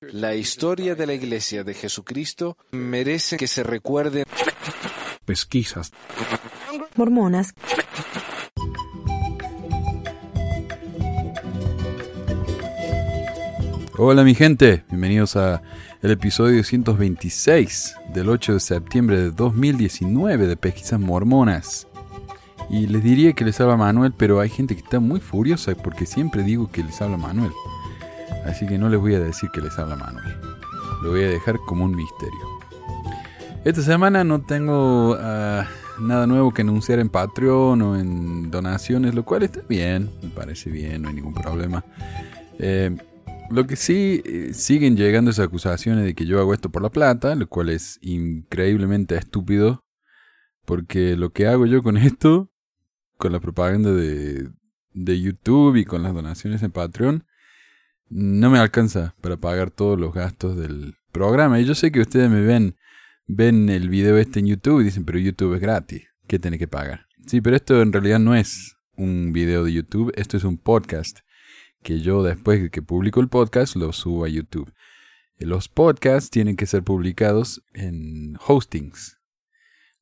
La historia de la Iglesia de Jesucristo merece que se recuerde. Pesquisas. Mormonas. Hola mi gente, bienvenidos a el episodio 126 del 8 de septiembre de 2019 de Pesquisas Mormonas. Y les diría que les habla Manuel, pero hay gente que está muy furiosa porque siempre digo que les habla Manuel. Así que no les voy a decir que les habla Manuel. Lo voy a dejar como un misterio. Esta semana no tengo ah, nada nuevo que anunciar en Patreon o en donaciones, lo cual está bien, me parece bien, no hay ningún problema. Eh, lo que sí, eh, siguen llegando esas acusaciones de que yo hago esto por la plata, lo cual es increíblemente estúpido, porque lo que hago yo con esto, con la propaganda de, de YouTube y con las donaciones en Patreon, no me alcanza para pagar todos los gastos del programa. Y yo sé que ustedes me ven, ven el video este en YouTube y dicen, pero YouTube es gratis, ¿qué tiene que pagar? Sí, pero esto en realidad no es un video de YouTube, esto es un podcast que yo después de que publico el podcast lo subo a YouTube. Los podcasts tienen que ser publicados en hostings,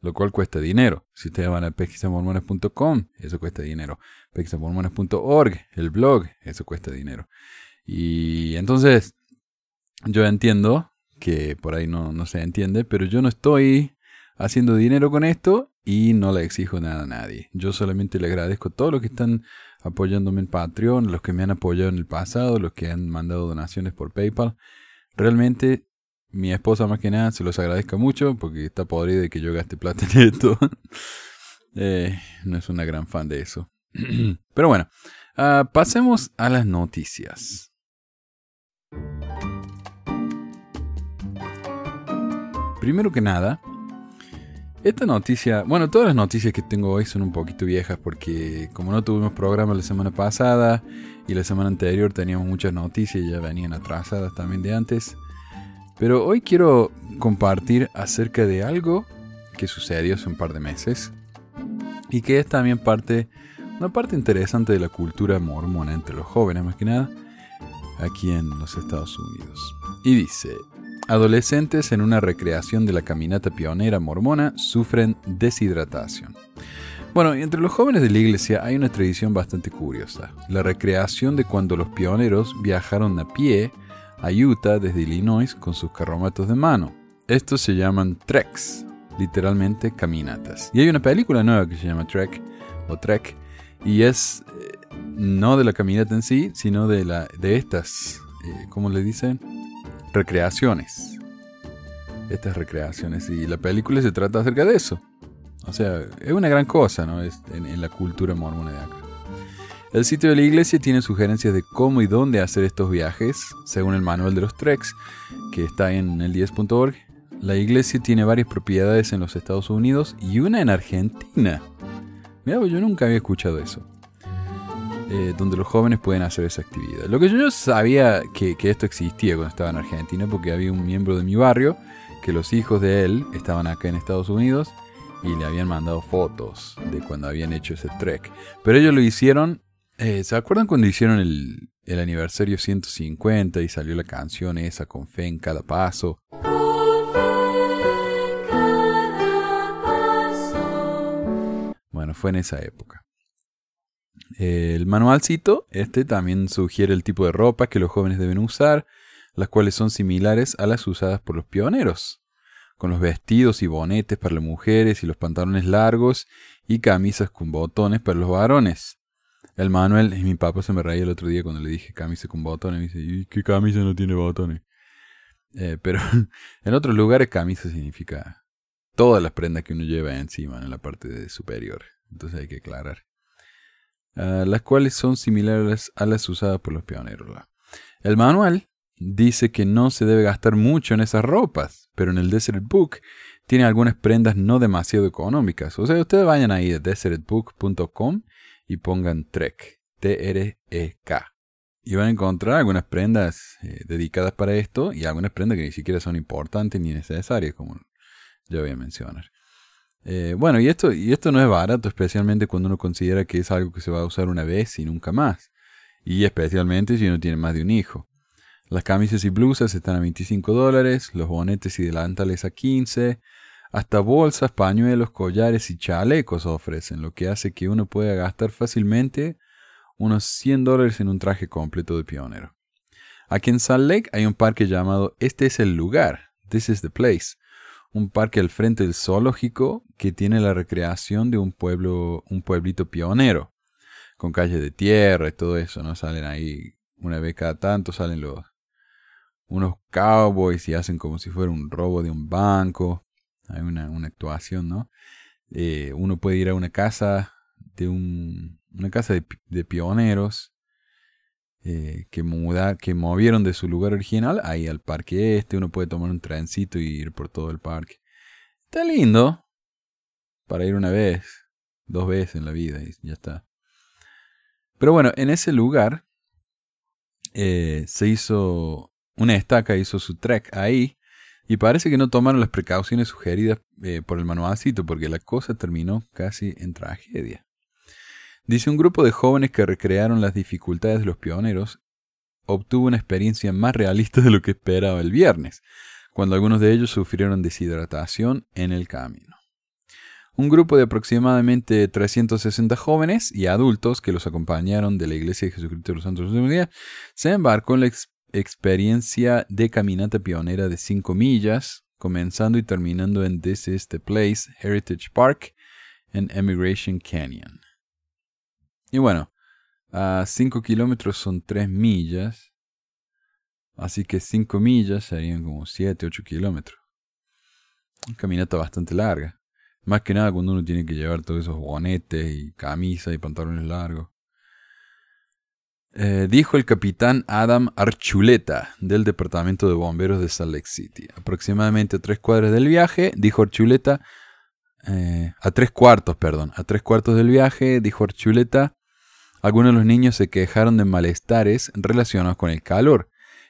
lo cual cuesta dinero. Si ustedes van a pesquisamormones.com, eso cuesta dinero. pesquisamormones.org, el blog, eso cuesta dinero. Y entonces, yo entiendo que por ahí no, no se entiende, pero yo no estoy haciendo dinero con esto y no le exijo nada a nadie. Yo solamente le agradezco a todos los que están apoyándome en Patreon, los que me han apoyado en el pasado, los que han mandado donaciones por PayPal. Realmente mi esposa más que nada se los agradezco mucho porque está podrida de que yo gaste plata en esto. Eh, no es una gran fan de eso. Pero bueno, ah, pasemos a las noticias. Primero que nada, esta noticia, bueno, todas las noticias que tengo hoy son un poquito viejas porque como no tuvimos programa la semana pasada y la semana anterior teníamos muchas noticias y ya venían atrasadas también de antes. Pero hoy quiero compartir acerca de algo que sucedió hace un par de meses y que es también parte, una parte interesante de la cultura mormona entre los jóvenes más que nada aquí en los Estados Unidos. Y dice, adolescentes en una recreación de la caminata pionera mormona sufren deshidratación. Bueno, entre los jóvenes de la iglesia hay una tradición bastante curiosa, la recreación de cuando los pioneros viajaron a pie a Utah desde Illinois con sus carromatos de mano. Estos se llaman treks, literalmente caminatas. Y hay una película nueva que se llama Trek o Trek y es eh, no de la caminata en sí, sino de, la, de estas, eh, ¿cómo le dicen? Recreaciones. Estas recreaciones. Y la película se trata acerca de eso. O sea, es una gran cosa, ¿no? Es en, la cultura mormona de acá. El sitio de la iglesia tiene sugerencias de cómo y dónde hacer estos viajes, según el manual de los treks, que está en el 10.org. La iglesia tiene varias propiedades en los Estados Unidos y una en Argentina. Mira, pues yo nunca había escuchado eso. Eh, donde los jóvenes pueden hacer esa actividad. Lo que yo sabía que, esto existía cuando estaba en Argentina, porque había un miembro de mi barrio que los hijos de él estaban acá en Estados Unidos y le habían mandado fotos de cuando habían hecho ese trek. Pero ellos lo hicieron, eh, ¿se acuerdan cuando hicieron el, el aniversario 150 y salió la canción esa con fe en cada paso? Bueno, fue en esa época. El manualcito, este también sugiere el tipo de ropa que los jóvenes deben usar, las cuales son similares a las usadas por los pioneros, con los vestidos y bonetes para las mujeres y los pantalones largos y camisas con botones para los varones. El manual, mi papá se me reía el otro día cuando le dije camisa con botones, me dice, ¿y qué camisa no tiene botones? Eh, pero en otros lugares camisa significa todas las prendas que uno lleva encima en la parte superior. Entonces hay que aclarar. Ah, las cuales son similares a las usadas por los pioneros. El manual dice que no se debe gastar mucho en esas ropas, pero en el Desert Book tiene algunas prendas no demasiado económicas. O sea, ustedes vayan ahí a desertbook.com y pongan Trek, T-R-E-K. Y van a encontrar algunas prendas eh, dedicadas para esto y algunas prendas que ni siquiera son importantes ni necesarias, como ya voy a mencionar. Eh, bueno, y esto, y esto no es barato, especialmente cuando uno considera que es algo que se va a usar una vez y nunca más. Y especialmente si uno tiene más de un hijo. Las camisas y blusas están a 25 dólares, los bonetes y delantales a 15, hasta bolsas, pañuelos, collares y chalecos ofrecen, lo que hace que uno pueda gastar fácilmente unos 100 dólares en un traje completo de pionero. Aquí en Salt Lake hay un parque llamado Este es el lugar, This is the place, un parque al frente del zoológico que tiene la recreación de un pueblo, un pueblito pionero, con calles de tierra y todo eso, ¿no? Salen ahí una vez cada tanto, salen los unos cowboys y hacen como si fuera un robo de un banco hay una, actuación, ¿no? Eh, uno puede ir a una casa de un, una casa de, pioneros eh, que, muda, que movieron de su lugar original ahí al parque este. Uno puede tomar un trencito y ir por todo el parque. Está lindo para ir una vez, dos veces en la vida y ya está. Pero bueno, en ese lugar eh, se hizo una estaca, hizo su trek ahí y parece que no tomaron las precauciones sugeridas eh, por el manualcito porque la cosa terminó casi en tragedia. Dice un grupo de jóvenes que recrearon las dificultades de los pioneros obtuvo una experiencia más realista de lo que esperaba el viernes, cuando algunos de ellos sufrieron deshidratación en el camino. Un grupo de aproximadamente 360 jóvenes y adultos que los acompañaron de la Iglesia de Jesucristo de los Santos de Día se embarcó en la experiencia de caminata pionera de 5 millas, comenzando y terminando en This is the Place, Heritage Park, en Emigration Canyon. Y bueno, a 5 kilómetros son 3 millas, así que 5 millas serían como 7, 8 kilómetros. Una caminata bastante larga. Más que nada cuando uno tiene que llevar todos esos bonetes y camisa y pantalones largos. Eh, dijo el capitán Adam Archuleta del Departamento de Bomberos de Salt Lake City. Aproximadamente a tres cuadras del viaje, dijo Archuleta, eh, a tres cuartos, perdón, a tres cuartos del viaje, dijo Archuleta, algunos de los niños se quejaron de malestares relacionados con el calor.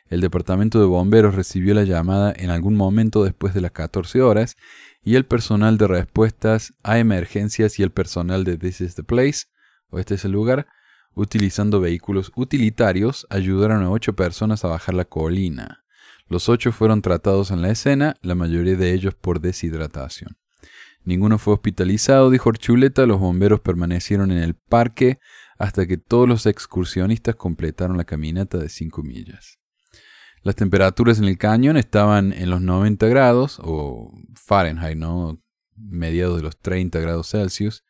El Departamento de Bomberos recibió la llamada en algún momento después de las 14 horas y el personal de respuestas a emergencias y el personal de This is the Place, o este es el lugar, utilizando vehículos utilitarios, ayudaron a ocho personas a bajar la colina. Los ocho fueron tratados en la escena, la mayoría de ellos por deshidratación. Ninguno fue hospitalizado, dijo Orchuleta. Los bomberos permanecieron en el parque hasta que todos los excursionistas completaron la caminata de 5 millas. Las temperaturas en el cañón estaban en los 90 grados, o Fahrenheit, ¿no? Mediados de los 30 grados Celsius,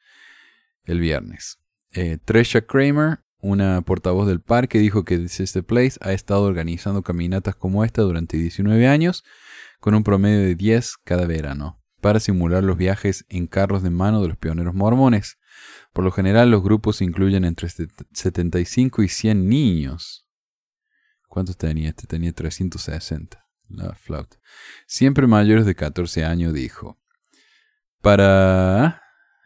el viernes. Eh, Tresha Kramer, una portavoz del parque, dijo que This is the Place ha estado organizando caminatas como esta durante 19 años, con un promedio de 10 cada verano, para simular los viajes en carros de mano de los pioneros mormones. Por lo general, los grupos incluyen entre 75 y 100 niños. ¿Cuántos tenía? Este tenía 360. La flauta. Siempre mayores de 14 años, dijo. Para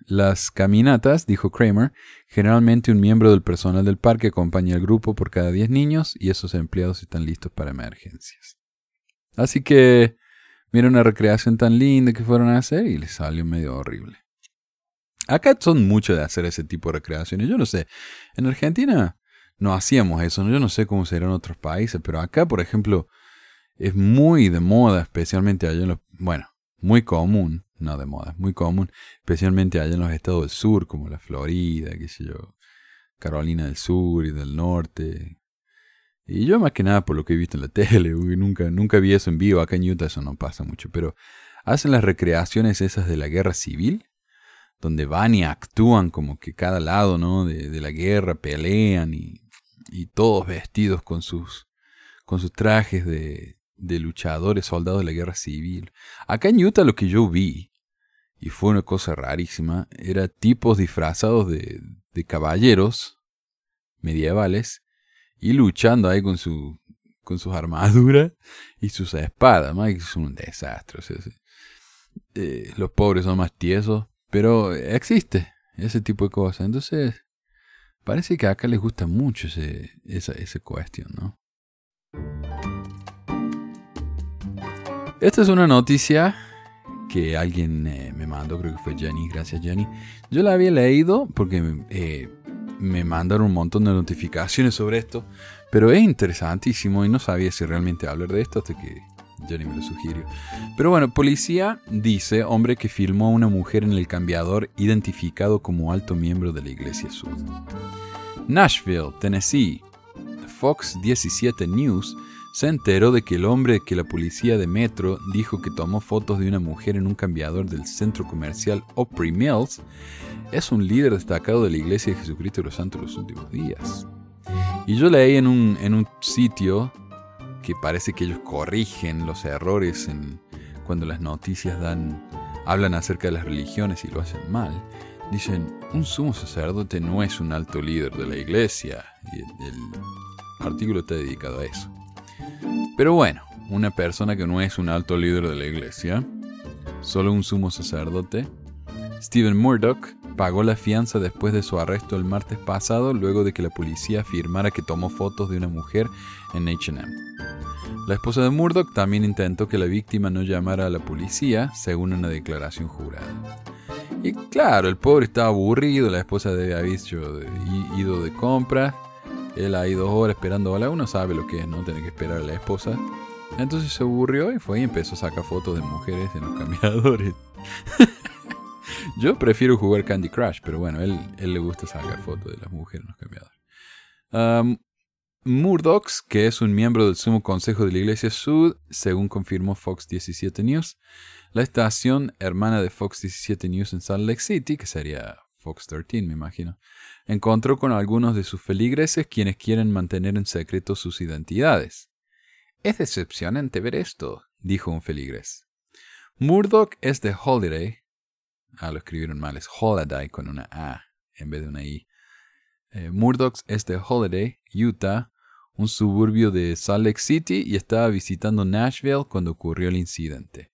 las caminatas, dijo Kramer, generalmente un miembro del personal del parque acompaña al grupo por cada 10 niños y esos empleados están listos para emergencias. Así que, mira una recreación tan linda que fueron a hacer y les salió medio horrible. Acá son mucho de hacer ese tipo de recreaciones. Yo no sé, en Argentina no hacíamos eso, yo no sé cómo será en otros países, pero acá, por ejemplo, es muy de moda, especialmente allá en los... Bueno, muy común no de moda, muy común, especialmente allá en los estados del sur, como la Florida, qué sé yo, Carolina del Sur y del Norte. Y yo más que nada por lo que he visto en la tele, nunca, nunca vi eso en vivo, acá en Utah eso no pasa mucho, pero hacen las recreaciones esas de la guerra civil, donde van y actúan como que cada lado, ¿no? De, la guerra pelean y, todos vestidos con sus, con sus trajes de, de luchadores, soldados de la guerra civil. Acá en Utah lo que yo vi, y fue una cosa rarísima, era tipos disfrazados de, de caballeros medievales y luchando ahí con su con sus armaduras y sus espadas, más es un desastre. Eh, los pobres son más tiesos, pero existe ese tipo de cosas. Entonces, parece que acá les gusta mucho ese, esa, esa cuestión, ¿no? Esta es una noticia que alguien eh, me mandó, creo que fue Jenny, gracias Jenny. Yo la había leído porque eh, me mandaron un montón de notificaciones sobre esto, pero es interesantísimo y no sabía si realmente hablar de esto hasta que Johnny me lo sugirió. Pero bueno, policía dice hombre que filmó a una mujer en el cambiador identificado como alto miembro de la Iglesia Sud. Nashville, Tennessee. Fox 17 News se enteró de que el hombre que la policía de Metro dijo que tomó fotos de una mujer en un cambiador del centro comercial Opry Mills es un líder destacado de la Iglesia de Jesucristo de los Santos de los últimos días. Y yo leí en un, en un sitio que parece que ellos corrigen los errores en, cuando las noticias dan, hablan acerca de las religiones y lo hacen mal. Dicen, un sumo sacerdote no es un alto líder de la iglesia. Y el artículo está dedicado a eso. Pero bueno, una persona que no es un alto líder de la iglesia, solo un sumo sacerdote, Stephen Murdoch pagó la fianza después de su arresto el martes pasado luego de que la policía afirmara que tomó fotos de una mujer en HM. La esposa de Murdoch también intentó que la víctima no llamara a la policía, según una declaración jurada. Y claro, el pobre estaba aburrido, la esposa debe haber ido de compras él hay dos horas esperando a la uno, sabe lo que es, ¿no? Tener que esperar a la esposa. Entonces se aburrió y fue y empezó a sacar fotos de mujeres en los cambiadores. Yo prefiero jugar Candy Crush, pero bueno, él, él le gusta sacar fotos de las mujeres en los cambiadores. Um, Murdoch, que es un miembro del Sumo Consejo de la Iglesia Sud, según confirmó Fox 17 News, la estación hermana de Fox 17 News en Salt Lake City, que sería Fox 13, me imagino, encontró con algunos de sus feligreses quienes quieren mantener en secreto sus identidades. Es decepcionante ver esto, dijo un feligres. Murdoch es de Holiday. Ah, lo escribieron mal, es Holiday con una A en vez de una I. Eh, Murdoch es de Holiday, Utah, un suburbio de Salt Lake City, y estaba visitando Nashville cuando ocurrió el incidente.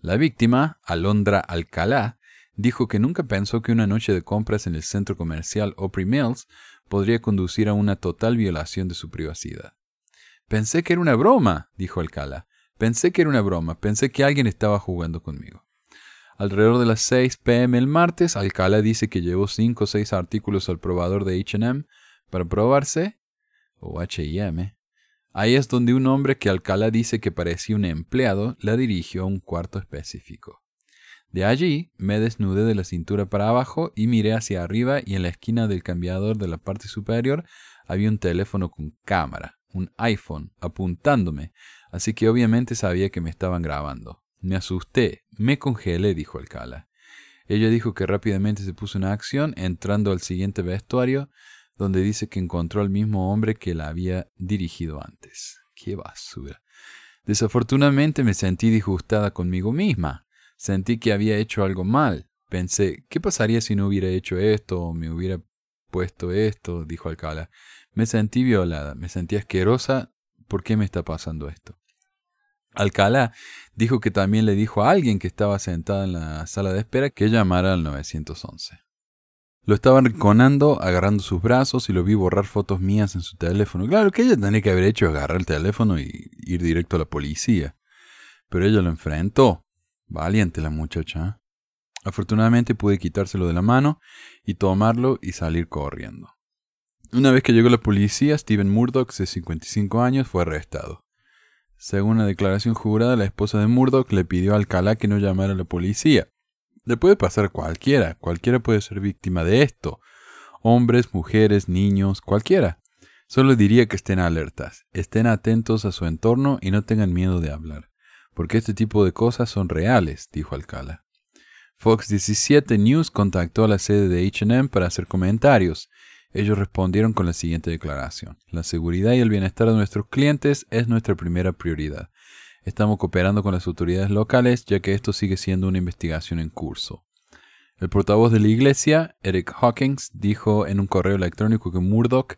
La víctima, Alondra Alcalá, dijo que nunca pensó que una noche de compras en el centro comercial Opry Mills podría conducir a una total violación de su privacidad. Pensé que era una broma, dijo Alcala. Pensé que era una broma, pensé que alguien estaba jugando conmigo. Alrededor de las 6 pm el martes, Alcala dice que llevó 5 o 6 artículos al probador de HM para probarse, o HM. Ahí es donde un hombre que Alcala dice que parecía un empleado la dirigió a un cuarto específico. De allí me desnudé de la cintura para abajo y miré hacia arriba y en la esquina del cambiador de la parte superior había un teléfono con cámara, un iPhone, apuntándome, así que obviamente sabía que me estaban grabando. Me asusté, me congelé, dijo Alcala. Ella dijo que rápidamente se puso en acción, entrando al siguiente vestuario, donde dice que encontró al mismo hombre que la había dirigido antes. ¡Qué basura! Desafortunadamente me sentí disgustada conmigo misma. Sentí que había hecho algo mal. Pensé, ¿qué pasaría si no hubiera hecho esto o me hubiera puesto esto? dijo Alcala. Me sentí violada, me sentí asquerosa. ¿Por qué me está pasando esto? Alcalá dijo que también le dijo a alguien que estaba sentada en la sala de espera que llamara al 911. Lo estaba rinconando, agarrando sus brazos y lo vi borrar fotos mías en su teléfono. Claro que ella tenía que haber hecho agarrar el teléfono y ir directo a la policía. Pero ella lo enfrentó. Valiente la muchacha. ¿eh? Afortunadamente pude quitárselo de la mano y tomarlo y salir corriendo. Una vez que llegó la policía, Steven Murdoch, de 55 años, fue arrestado. Según una declaración jurada, la esposa de Murdoch le pidió a Alcalá que no llamara a la policía. Le puede pasar a cualquiera, cualquiera puede ser víctima de esto. Hombres, mujeres, niños, cualquiera. Solo diría que estén alertas, estén atentos a su entorno y no tengan miedo de hablar porque este tipo de cosas son reales, dijo Alcala. Fox 17 News contactó a la sede de HM para hacer comentarios. Ellos respondieron con la siguiente declaración. La seguridad y el bienestar de nuestros clientes es nuestra primera prioridad. Estamos cooperando con las autoridades locales ya que esto sigue siendo una investigación en curso. El portavoz de la iglesia, Eric Hawkins, dijo en un correo electrónico que Murdoch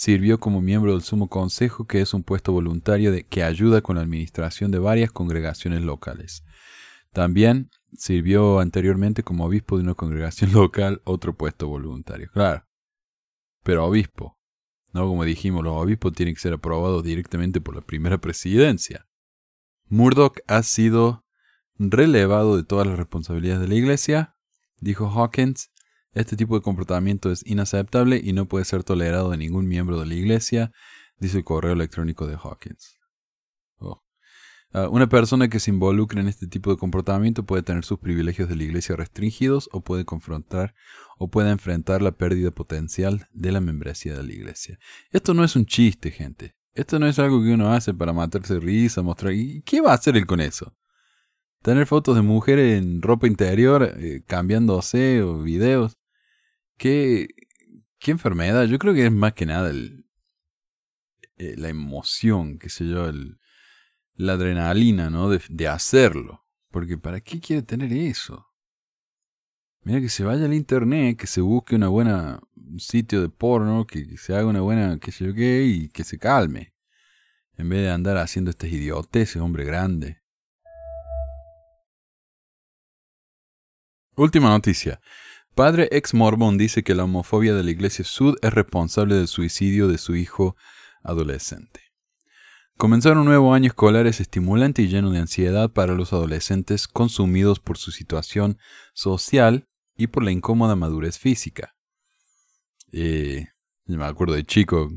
Sirvió como miembro del Sumo Consejo, que es un puesto voluntario de, que ayuda con la administración de varias congregaciones locales. También sirvió anteriormente como obispo de una congregación local, otro puesto voluntario. Claro, pero obispo. No, como dijimos, los obispos tienen que ser aprobados directamente por la primera presidencia. Murdoch ha sido relevado de todas las responsabilidades de la iglesia, dijo Hawkins, Este tipo de comportamiento es inaceptable y no puede ser tolerado de ningún miembro de la iglesia, dice el correo electrónico de Hawkins. Oh. Ah, una persona que se involucre en este tipo de comportamiento puede tener sus privilegios de la iglesia restringidos o puede confrontar o puede enfrentar la pérdida potencial de la membresía de la iglesia. Esto no es un chiste, gente. Esto no es algo que uno hace para matarse risa, mostrar... ¿Y qué va a hacer él con eso? Tener fotos de mujeres en ropa interior, eh, cambiándose o videos. ¿Qué, ¿Qué enfermedad? Yo creo que es más que nada el, eh, la emoción, qué sé yo, el, la adrenalina, ¿no? De, de hacerlo. Porque ¿para qué quiere tener eso? Mira que se vaya al internet, que se busque una buena sitio de porno, que se haga una buena, qué sé yo qué, y que se calme. En vez de andar haciendo estas idioteces, hombre grande. Última noticia. Padre ex mormón dice que la homofobia de la iglesia sud es responsable del suicidio de su hijo adolescente. Comenzar un nuevo año escolar es estimulante y lleno de ansiedad para los adolescentes consumidos por su situación social y por la incómoda madurez física. Eh, me acuerdo de chico,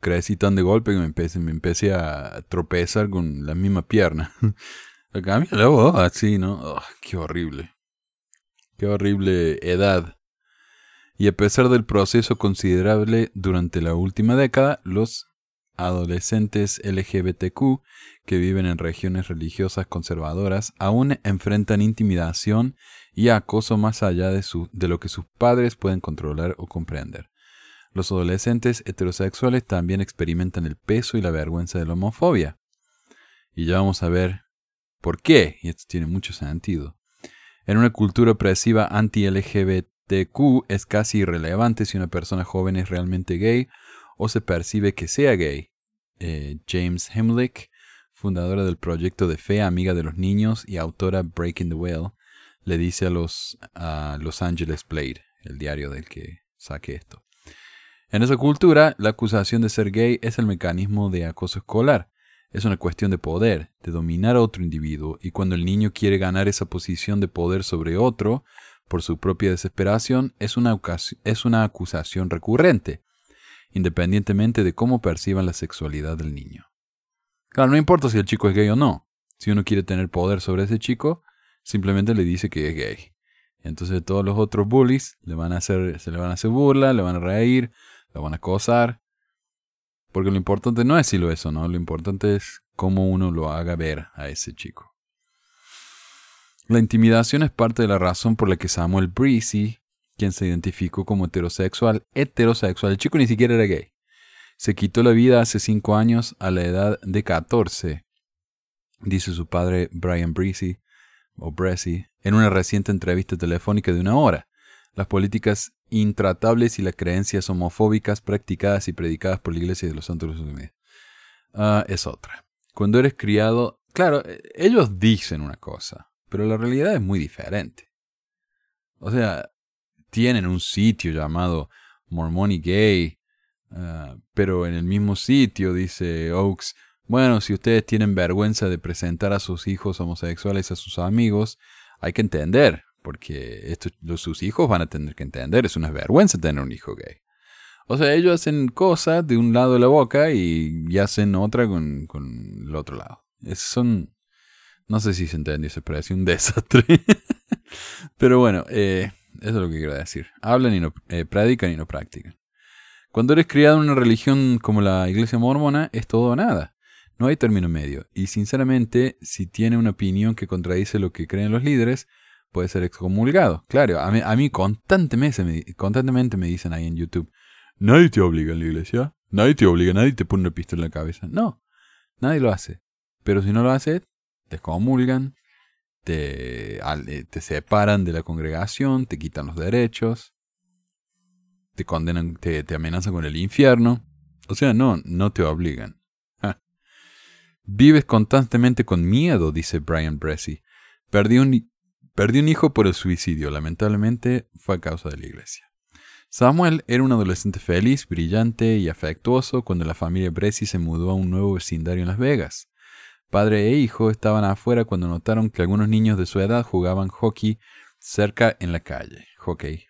crecí tan de golpe que me empecé, me empecé a tropezar con la misma pierna. Cambia la voz así, ¿no? Oh, qué horrible. Qué horrible edad. Y a pesar del proceso considerable durante la última década, los adolescentes LGBTQ que viven en regiones religiosas conservadoras aún enfrentan intimidación y acoso más allá de, su, de lo que sus padres pueden controlar o comprender. Los adolescentes heterosexuales también experimentan el peso y la vergüenza de la homofobia. Y ya vamos a ver por qué, y esto tiene mucho sentido. En una cultura opresiva anti-LGBTQ es casi irrelevante si una persona joven es realmente gay o se percibe que sea gay. Eh, James Hemlick, fundadora del proyecto de fe Amiga de los Niños y autora Breaking the Whale, le dice a los, a Los Angeles Blade, el diario del que saque esto. En esa cultura, la acusación de ser gay es el mecanismo de acoso escolar. Es una cuestión de poder, de dominar a otro individuo, y cuando el niño quiere ganar esa posición de poder sobre otro, por su propia desesperación, es una, es una acusación recurrente, independientemente de cómo perciban la sexualidad del niño. Claro, no importa si el chico es gay o no. Si uno quiere tener poder sobre ese chico, simplemente le dice que es gay. Entonces todos los otros bullies le van a hacer, se le van a hacer burla, le van a reír, lo van a acosar. Porque lo importante no es si lo es o no, lo importante es cómo uno lo haga ver a ese chico. La intimidación es parte de la razón por la que Samuel Breezy, quien se identificó como heterosexual, heterosexual, el chico ni siquiera era gay, se quitó la vida hace cinco años a la edad de 14, dice su padre Brian Breezy, o en una reciente entrevista telefónica de una hora. Las políticas intratables y las creencias homofóbicas practicadas y predicadas por la Iglesia de los Santos Unidos. Ah, es otra. Cuando eres criado, claro, e, ellos dicen una cosa, pero la realidad es muy diferente. O sea, tienen un sitio llamado Mormon y Gay, ah, pero en el mismo sitio dice Oaks, bueno, si ustedes tienen vergüenza de presentar a sus hijos homosexuales a sus amigos, hay que entender, porque esto, sus hijos van a tener que entender, es una vergüenza tener un hijo gay. O sea, ellos hacen cosas de un lado de la boca y, hacen otra con, el otro lado. Es, son, no sé si se entendió, se parece un desastre. Pero bueno, eh, eso es lo que quiero decir. Hablan y no, eh, predican y no practican. Cuando eres criado en una religión como la iglesia mormona, es todo o nada. No hay término medio. Y sinceramente, si tiene una opinión que contradice lo que creen los líderes, puede ser excomulgado. Claro, a mí, constantemente, me, constantemente me dicen ahí en YouTube, nadie te obliga en la iglesia, nadie te obliga, nadie te pone una pistola en la cabeza. No, nadie lo hace. Pero si no lo hace, te excomulgan, te, eh, te separan de la congregación, te quitan los derechos, te condenan, te, te amenazan con el infierno. O sea, no, no te obligan. Vives constantemente con miedo, dice Brian Bressy. Perdí un, perdí un hijo por el suicidio. Lamentablemente fue a causa de la iglesia. Samuel era un adolescente feliz, brillante y afectuoso cuando la familia Bressy se mudó a un nuevo vecindario en Las Vegas. Padre e hijo estaban afuera cuando notaron que algunos niños de su edad jugaban hockey cerca en la calle. Hockey,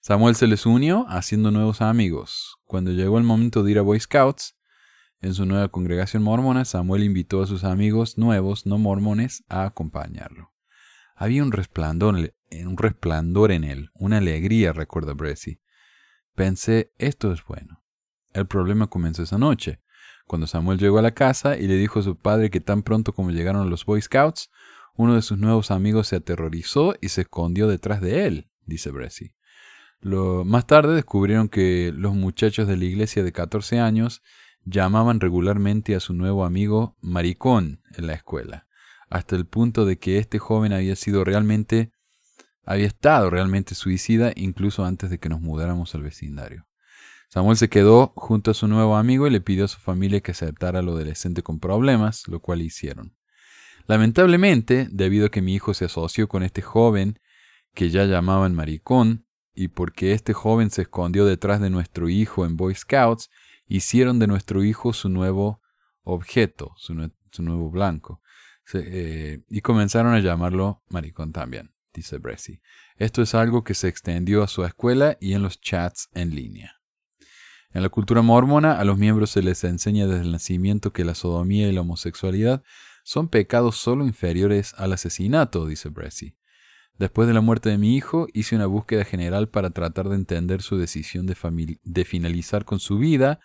Samuel se les unió haciendo nuevos amigos. Cuando llegó el momento de ir a Boy Scouts, en su nueva congregación mormona, Samuel invitó a sus amigos nuevos no mormones a acompañarlo. Había un resplandor, un resplandor en él, una alegría, recuerda Bressy. Pensé, esto es bueno. El problema comenzó esa noche, cuando Samuel llegó a la casa y le dijo a su padre que tan pronto como llegaron los Boy Scouts, uno de sus nuevos amigos se aterrorizó y se escondió detrás de él, dice Bressy. Lo, más tarde descubrieron que los muchachos de la iglesia de 14 años llamaban regularmente a su nuevo amigo maricón en la escuela, hasta el punto de que este joven había sido realmente, había estado realmente suicida incluso antes de que nos mudáramos al vecindario. Samuel se quedó junto a su nuevo amigo y le pidió a su familia que aceptara al adolescente con problemas, lo cual hicieron. Lamentablemente, debido a que mi hijo se asoció con este joven que ya llamaban maricón, y porque este joven se escondió detrás de nuestro hijo en Boy Scouts, hicieron de nuestro hijo su nuevo objeto, su, nuevo blanco. Eh, y comenzaron a llamarlo maricón también, dice Bressy. Esto es algo que se extendió a su escuela y en los chats en línea. En la cultura mormona, a los miembros se les enseña desde el nacimiento que la sodomía y la homosexualidad son pecados solo inferiores al asesinato, dice Bressy. Después de la muerte de mi hijo, hice una búsqueda general para tratar de entender su decisión de, finalizar con su vida,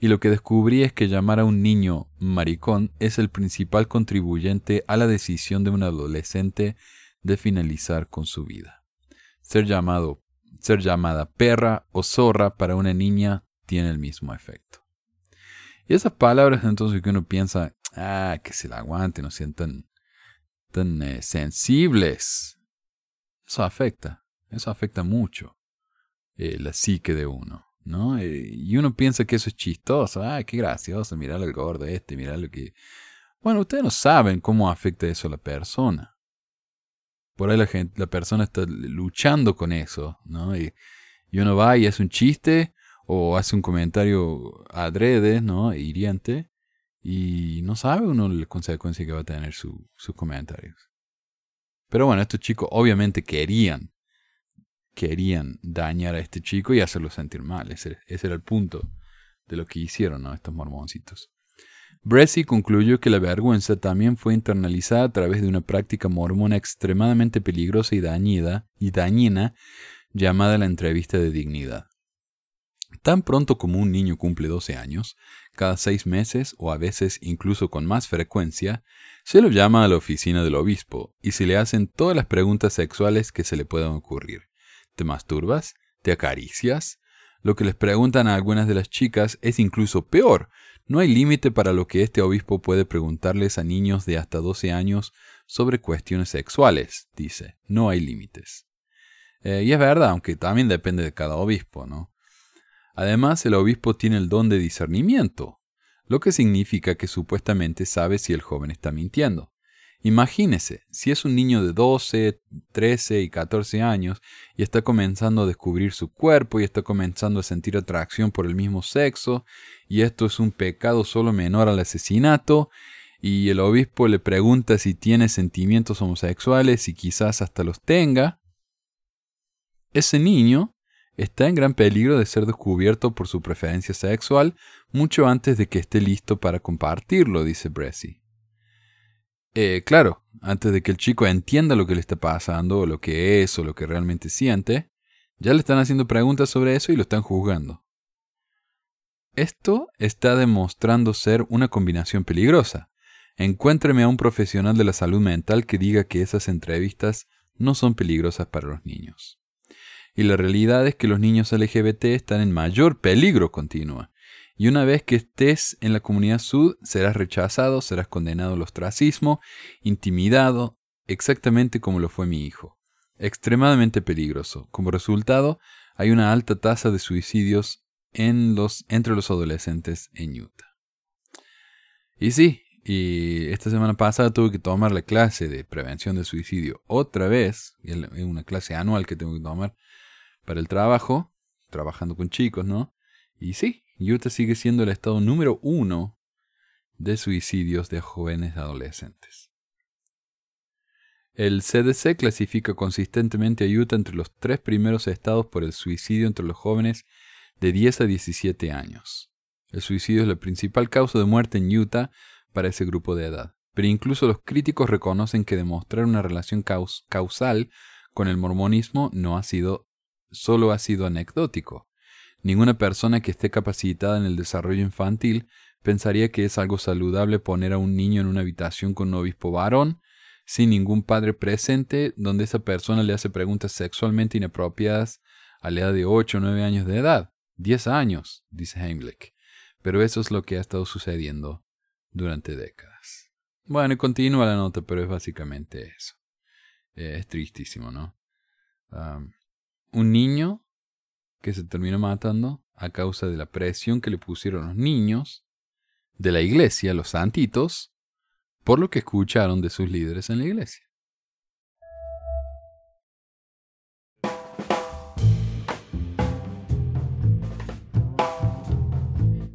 y lo que descubrí es que llamar a un niño maricón es el principal contribuyente a la decisión de un adolescente de finalizar con su vida. Ser llamado, ser llamada perra o zorra para una niña tiene el mismo efecto. Y esas palabras entonces que uno piensa, ah, que se la aguante, no sientan tan eh, sensibles. Eso afecta, eso afecta mucho eh, la psique de uno, ¿no? Eh, y uno piensa que eso es chistoso, ah, qué gracioso, mirar al gordo este, mirar lo que... Bueno, ustedes no saben cómo afecta eso a la persona. Por ahí la, gente, la persona está luchando con eso, ¿no? Y, uno va y hace un chiste o hace un comentario adrede, ¿no? Hiriente, y no sabe uno la consecuencia que va a tener sus comentarios. Pero bueno, estos chicos obviamente querían, querían dañar a este chico y hacerlo sentir mal. Ese, era el punto de lo que hicieron estos mormoncitos. Bressy concluyó que la vergüenza también fue internalizada a través de una práctica mormona extremadamente peligrosa y dañida y dañina llamada la entrevista de dignidad. Tan pronto como un niño cumple 12 años, cada seis meses o a veces incluso con más frecuencia, se lo llama a la oficina del obispo y se le hacen todas las preguntas sexuales que se le puedan ocurrir. ¿Te masturbas? ¿Te acaricias? Lo que les preguntan a algunas de las chicas es incluso peor. No hay límite para lo que este obispo puede preguntarles a niños de hasta 12 años sobre cuestiones sexuales, dice. No hay límites. Eh, y es verdad, aunque también depende de cada obispo, ¿no? Además, el obispo tiene el don de discernimiento, lo que significa que supuestamente sabe si el joven está mintiendo. Imagínese, si es un niño de 12, 13 y 14 años y está comenzando a descubrir su cuerpo y está comenzando a sentir atracción por el mismo sexo, y esto es un pecado solo menor al asesinato, y el obispo le pregunta si tiene sentimientos homosexuales y quizás hasta los tenga, ese niño está en gran peligro de ser descubierto por su preferencia sexual mucho antes de que esté listo para compartirlo, dice Bressy. Eh, claro, antes de que el chico entienda lo que le está pasando, o lo que es, o lo que realmente siente, ya le están haciendo preguntas sobre eso y lo están juzgando. Esto está demostrando ser una combinación peligrosa. Encuéntreme a un profesional de la salud mental que diga que esas entrevistas no son peligrosas para los niños y la realidad es que los niños LGBT están en mayor peligro continua. Y una vez que estés en la comunidad sud, serás rechazado, serás condenado al ostracismo, intimidado, exactamente como lo fue mi hijo. Extremadamente peligroso. Como resultado, hay una alta tasa de suicidios entre los adolescentes en Utah. Y sí, y esta semana pasada tuve que tomar la clase de prevención de suicidio otra vez, una clase anual que tengo que tomar para el trabajo, trabajando con chicos, ¿no? Y sí, Utah sigue siendo el estado número uno de suicidios de jóvenes adolescentes. El CDC clasifica consistentemente a Utah entre los tres primeros estados por el suicidio entre los jóvenes de 10 a 17 años. El suicidio es la principal causa de muerte en Utah para ese grupo de edad. Pero incluso los críticos reconocen que demostrar una relación causal con el mormonismo no ha sido solo ha sido anecdótico. Ninguna persona que esté capacitada en el desarrollo infantil pensaría que es algo saludable poner a un niño en una habitación con un obispo varón, sin ningún padre presente, donde esa persona le hace preguntas sexualmente inapropiadas a la edad de 8 o 9 años de edad. 10 años, dice Heimlich. Pero eso es lo que ha estado sucediendo durante décadas. Bueno, continúa la nota, pero es básicamente eso. Eh, es tristísimo, ¿no? Un niño que se terminó matando a causa de la presión que le pusieron los niños de la iglesia, los santitos, por lo que escucharon de sus líderes en la iglesia.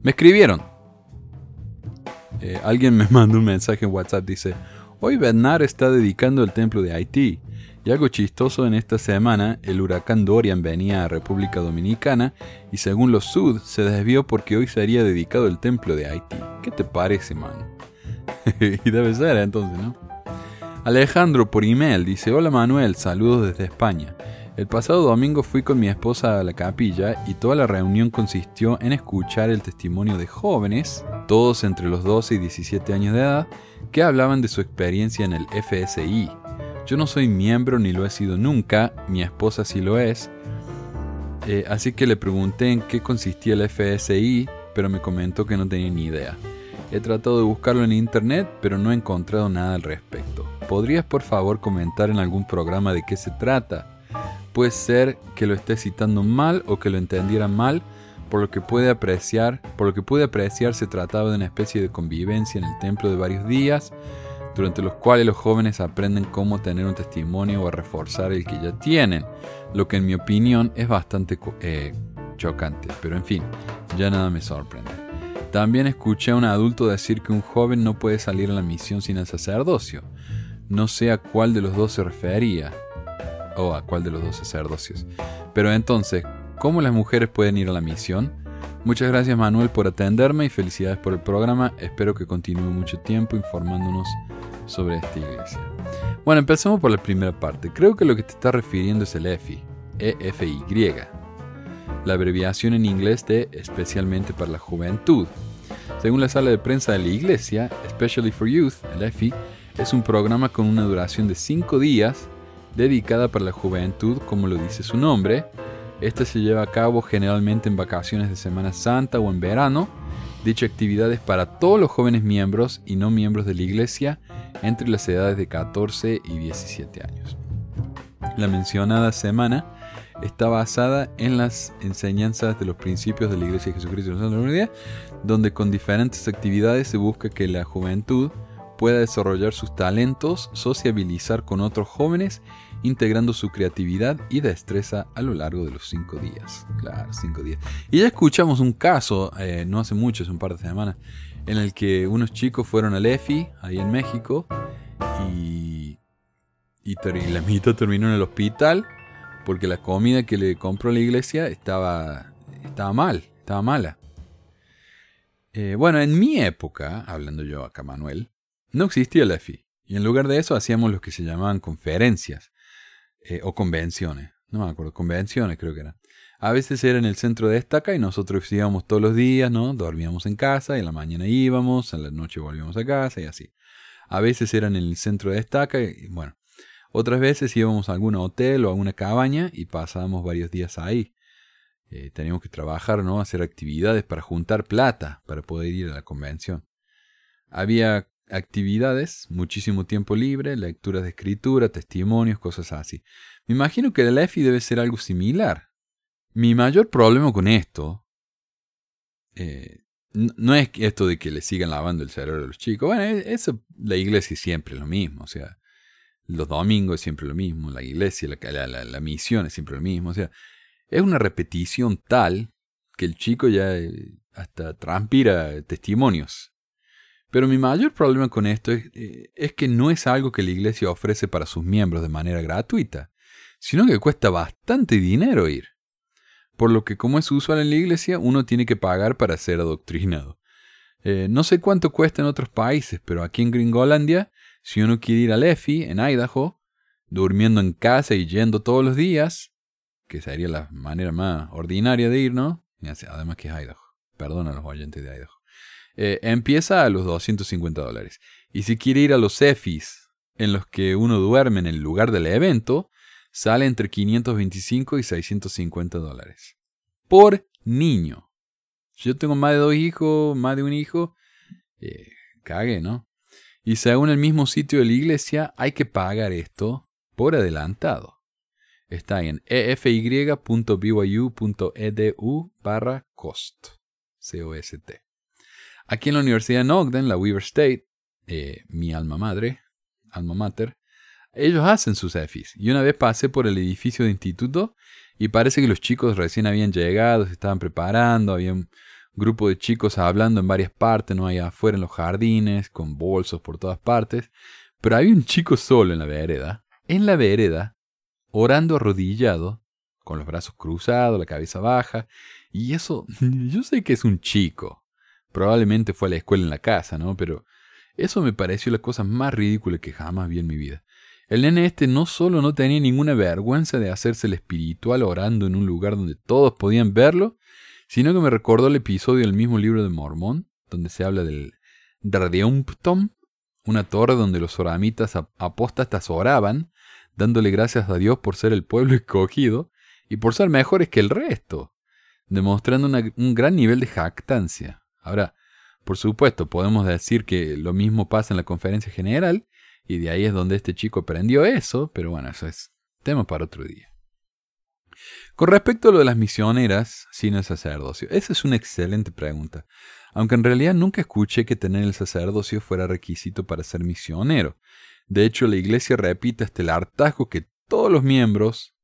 Me escribieron. Eh, alguien me mandó un mensaje en WhatsApp, dice, hoy Bernard está dedicando el templo de Haití. Y algo chistoso en esta semana, el huracán Dorian venía a República Dominicana y según los Sud se desvió porque hoy sería dedicado el templo de Haití. ¿Qué te parece, mano? y debe ser entonces, ¿no? Alejandro por email dice, hola Manuel, saludos desde España. El pasado domingo fui con mi esposa a la capilla y toda la reunión consistió en escuchar el testimonio de jóvenes, todos entre los 12 y 17 años de edad, que hablaban de su experiencia en el FSI, yo no soy miembro ni lo he sido nunca, mi esposa sí lo es, eh, así que le pregunté en qué consistía el FSI, pero me comentó que no tenía ni idea. He tratado de buscarlo en internet, pero no he encontrado nada al respecto. ¿Podrías por favor comentar en algún programa de qué se trata? Puede ser que lo esté citando mal o que lo entendiera mal, por lo que puede apreciar, por lo que pude apreciar se trataba de una especie de convivencia en el templo de varios días, durante los cuales los jóvenes aprenden cómo tener un testimonio o reforzar el que ya tienen, lo que en mi opinión es bastante eh, chocante, pero en fin, ya nada me sorprende. También escuché a un adulto decir que un joven no puede salir a la misión sin el sacerdocio. No sé a cuál de los dos se refería, o a cuál de los dos sacerdocios. Pero entonces, ¿cómo las mujeres pueden ir a la misión? Muchas gracias Manuel por atenderme y felicidades por el programa. Espero que continúe mucho tiempo informándonos sobre esta iglesia. Bueno, empecemos por la primera parte. Creo que lo que te está refiriendo es el EFI, E-F-Y, la abreviación en inglés de especialmente para la juventud. Según la sala de prensa de la iglesia, Especially for Youth, el EFI, es un programa con una duración de 5 días dedicada para la juventud, como lo dice su nombre, esta se lleva a cabo generalmente en vacaciones de Semana Santa o en verano. Dicha actividad es para todos los jóvenes miembros y no miembros de la iglesia entre las edades de 14 y 17 años. La mencionada semana está basada en las enseñanzas de los principios de la Iglesia de Jesucristo de la Unidad, donde con diferentes actividades se busca que la juventud pueda desarrollar sus talentos, sociabilizar con otros jóvenes integrando su creatividad y destreza a lo largo de los cinco días. Claro, cinco días. Y ya escuchamos un caso, eh, no hace mucho, hace un par de semanas, en el que unos chicos fueron al EFI, ahí en México, y, y, la mitad terminó en el hospital porque la comida que le compró la iglesia estaba, estaba mal, estaba mala. Eh, bueno, en mi época, hablando yo acá, Manuel, no existía el EFI. Y en lugar de eso hacíamos lo que se llamaban conferencias, eh, o convenciones, no me acuerdo, convenciones creo que eran. A veces era en el centro de estaca y nosotros íbamos todos los días, ¿no? Dormíamos en casa y en la mañana íbamos, en la noche volvíamos a casa y así. A veces eran en el centro de estaca y bueno. Otras veces íbamos a algún hotel o a una cabaña y pasábamos varios días ahí. Eh, teníamos que trabajar, ¿no? Hacer actividades para juntar plata para poder ir a la convención. Había actividades, muchísimo tiempo libre, lecturas de escritura, testimonios, cosas así. Me imagino que el EFI debe ser algo similar. Mi mayor problema con esto eh, no es esto de que le sigan lavando el cerebro a los chicos. Bueno, e, eso la iglesia es siempre lo mismo. O sea, los domingos es siempre lo mismo. La iglesia, la, la misión es siempre lo mismo. O sea, es una repetición tal que el chico ya eh, hasta transpira testimonios Pero mi mayor problema con esto es, eh, es que no es algo que la iglesia ofrece para sus miembros de manera gratuita, sino que cuesta bastante dinero ir. Por lo que como es usual en la iglesia, uno tiene que pagar para ser adoctrinado. Eh, no sé cuánto cuesta en otros países, pero aquí en Gringolandia, si uno quiere ir al EFI, en Idaho, durmiendo en casa y yendo todos los días, que sería la manera más ordinaria de ir, ¿no? Además que es Idaho. Perdón a los oyentes de Idaho. Eh, empieza a los 250 dólares. Y si quiere ir a los EFIs, en los que uno duerme en el lugar del evento, sale entre 525 y 650 dólares. Por niño. Si yo tengo más de dos hijos, más de un hijo, eh, cague, ¿no? Y según el mismo sitio de la iglesia, hay que pagar esto por adelantado. Está en efy.byu.edu barra cost. C-O-S-T. Aquí en la Universidad de Ogden, la Weaver State, eh, mi alma madre, alma mater, ellos hacen sus EFIs. Y una vez pasé por el edificio de instituto y parece que los chicos recién habían llegado, se estaban preparando, había un grupo de chicos hablando en varias partes, no allá afuera en los jardines, con bolsos por todas partes. Pero había un chico solo en la vereda, en la vereda, orando arrodillado, con los brazos cruzados, la cabeza baja. Y eso, yo sé que es un chico. Probablemente fue a la escuela en la casa, ¿no? Pero eso me pareció la cosa más ridícula que jamás vi en mi vida. El nene este no solo no tenía ninguna vergüenza de hacerse el espiritual orando en un lugar donde todos podían verlo, sino que me recordó el episodio del mismo libro de Mormón, donde se habla del Radeumptom, una torre donde los oramitas apóstatas oraban, dándole gracias a Dios por ser el pueblo escogido y por ser mejores que el resto, demostrando un gran nivel de jactancia. Ahora, por supuesto, podemos decir que lo mismo pasa en la conferencia general, y de ahí es donde este chico aprendió eso, pero bueno, eso es tema para otro día. Con respecto a lo de las misioneras sin el sacerdocio, esa es una excelente pregunta, aunque en realidad nunca escuché que tener el sacerdocio fuera requisito para ser misionero. De hecho, la iglesia repite hasta el hartazgo que todos los miembros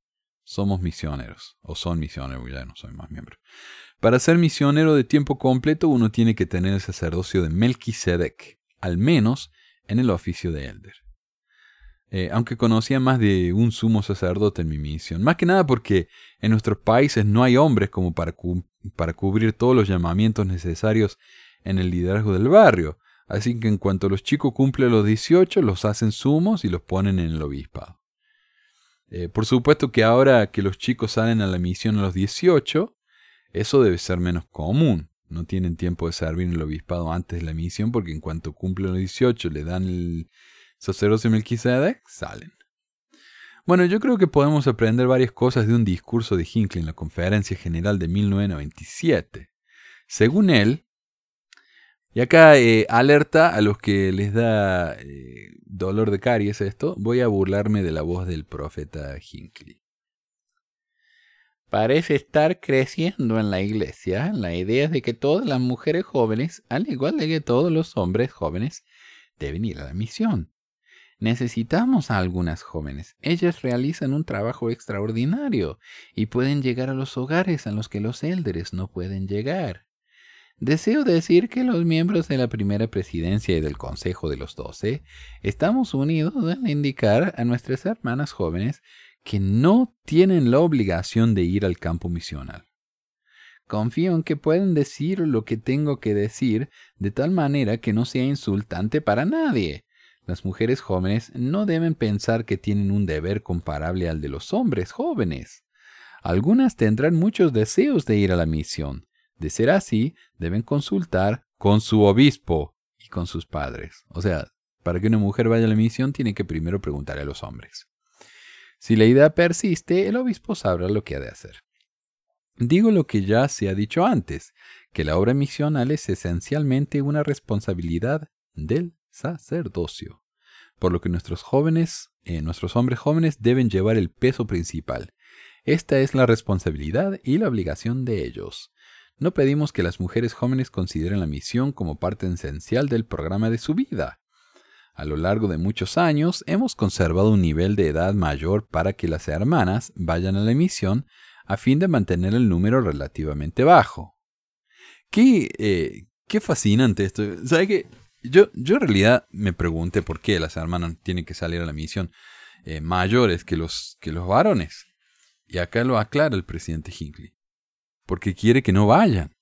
somos misioneros, o son misioneros, ya no soy más miembro. Para ser misionero de tiempo completo uno tiene que tener el sacerdocio de Melquisedec, al menos en el oficio de elder. Eh, aunque conocía más de un sumo sacerdote en mi misión. Más que nada porque en nuestros países no hay hombres como para, para cubrir todos los llamamientos necesarios en el liderazgo del barrio. Así que en cuanto los chicos cumplen los 18, los hacen sumos y los ponen en el obispado. Eh, por supuesto que ahora que los chicos salen a la misión a los 18, eso debe ser menos común no tienen tiempo de servir en el obispado antes de la misión porque en cuanto cumplen los 18 le dan el sacerdocio Melquisedec, salen. Bueno, yo creo que podemos aprender varias cosas de un discurso de Hinckley en la Conferencia General de 1997. Según él, y acá eh, alerta a los que les da eh, dolor de caries esto, voy a burlarme de la voz del profeta Hinckley. Parece estar creciendo en la iglesia la idea de que todas las mujeres jóvenes, al igual que todos los hombres jóvenes, deben ir a la misión. Necesitamos a algunas jóvenes. Ellas realizan un trabajo extraordinario y pueden llegar a los hogares a los que los élderes no pueden llegar. Deseo decir que los miembros de la primera presidencia y del Consejo de los Doce estamos unidos en indicar a nuestras hermanas jóvenes que no tienen la obligación de ir al campo misional. Confío en que pueden decir lo que tengo que decir de tal manera que no sea insultante para nadie. Las mujeres jóvenes no deben pensar que tienen un deber comparable al de los hombres jóvenes. Algunas tendrán muchos deseos de ir a la misión. De ser así, deben consultar con su obispo y con sus padres. O sea, para que una mujer vaya a la misión tiene que primero preguntarle a los hombres. Si la idea persiste, el obispo sabrá lo que ha de hacer. Digo lo que ya se ha dicho antes, que la obra misional es esencialmente una responsabilidad del sacerdocio, por lo que nuestros jóvenes, eh, nuestros hombres jóvenes deben llevar el peso principal. Esta es la responsabilidad y la obligación de ellos. No pedimos que las mujeres jóvenes consideren la misión como parte esencial del programa de su vida. A lo largo de muchos años hemos conservado un nivel de edad mayor para que las hermanas vayan a la misión a fin de mantener el número relativamente bajo. Qué, eh, qué fascinante esto. ¿Sabe que Yo, yo en realidad me pregunté por qué las hermanas tienen que salir a la misión eh, mayores que los, que los varones. Y acá lo aclara el presidente Hinckley. Porque quiere que no vayan.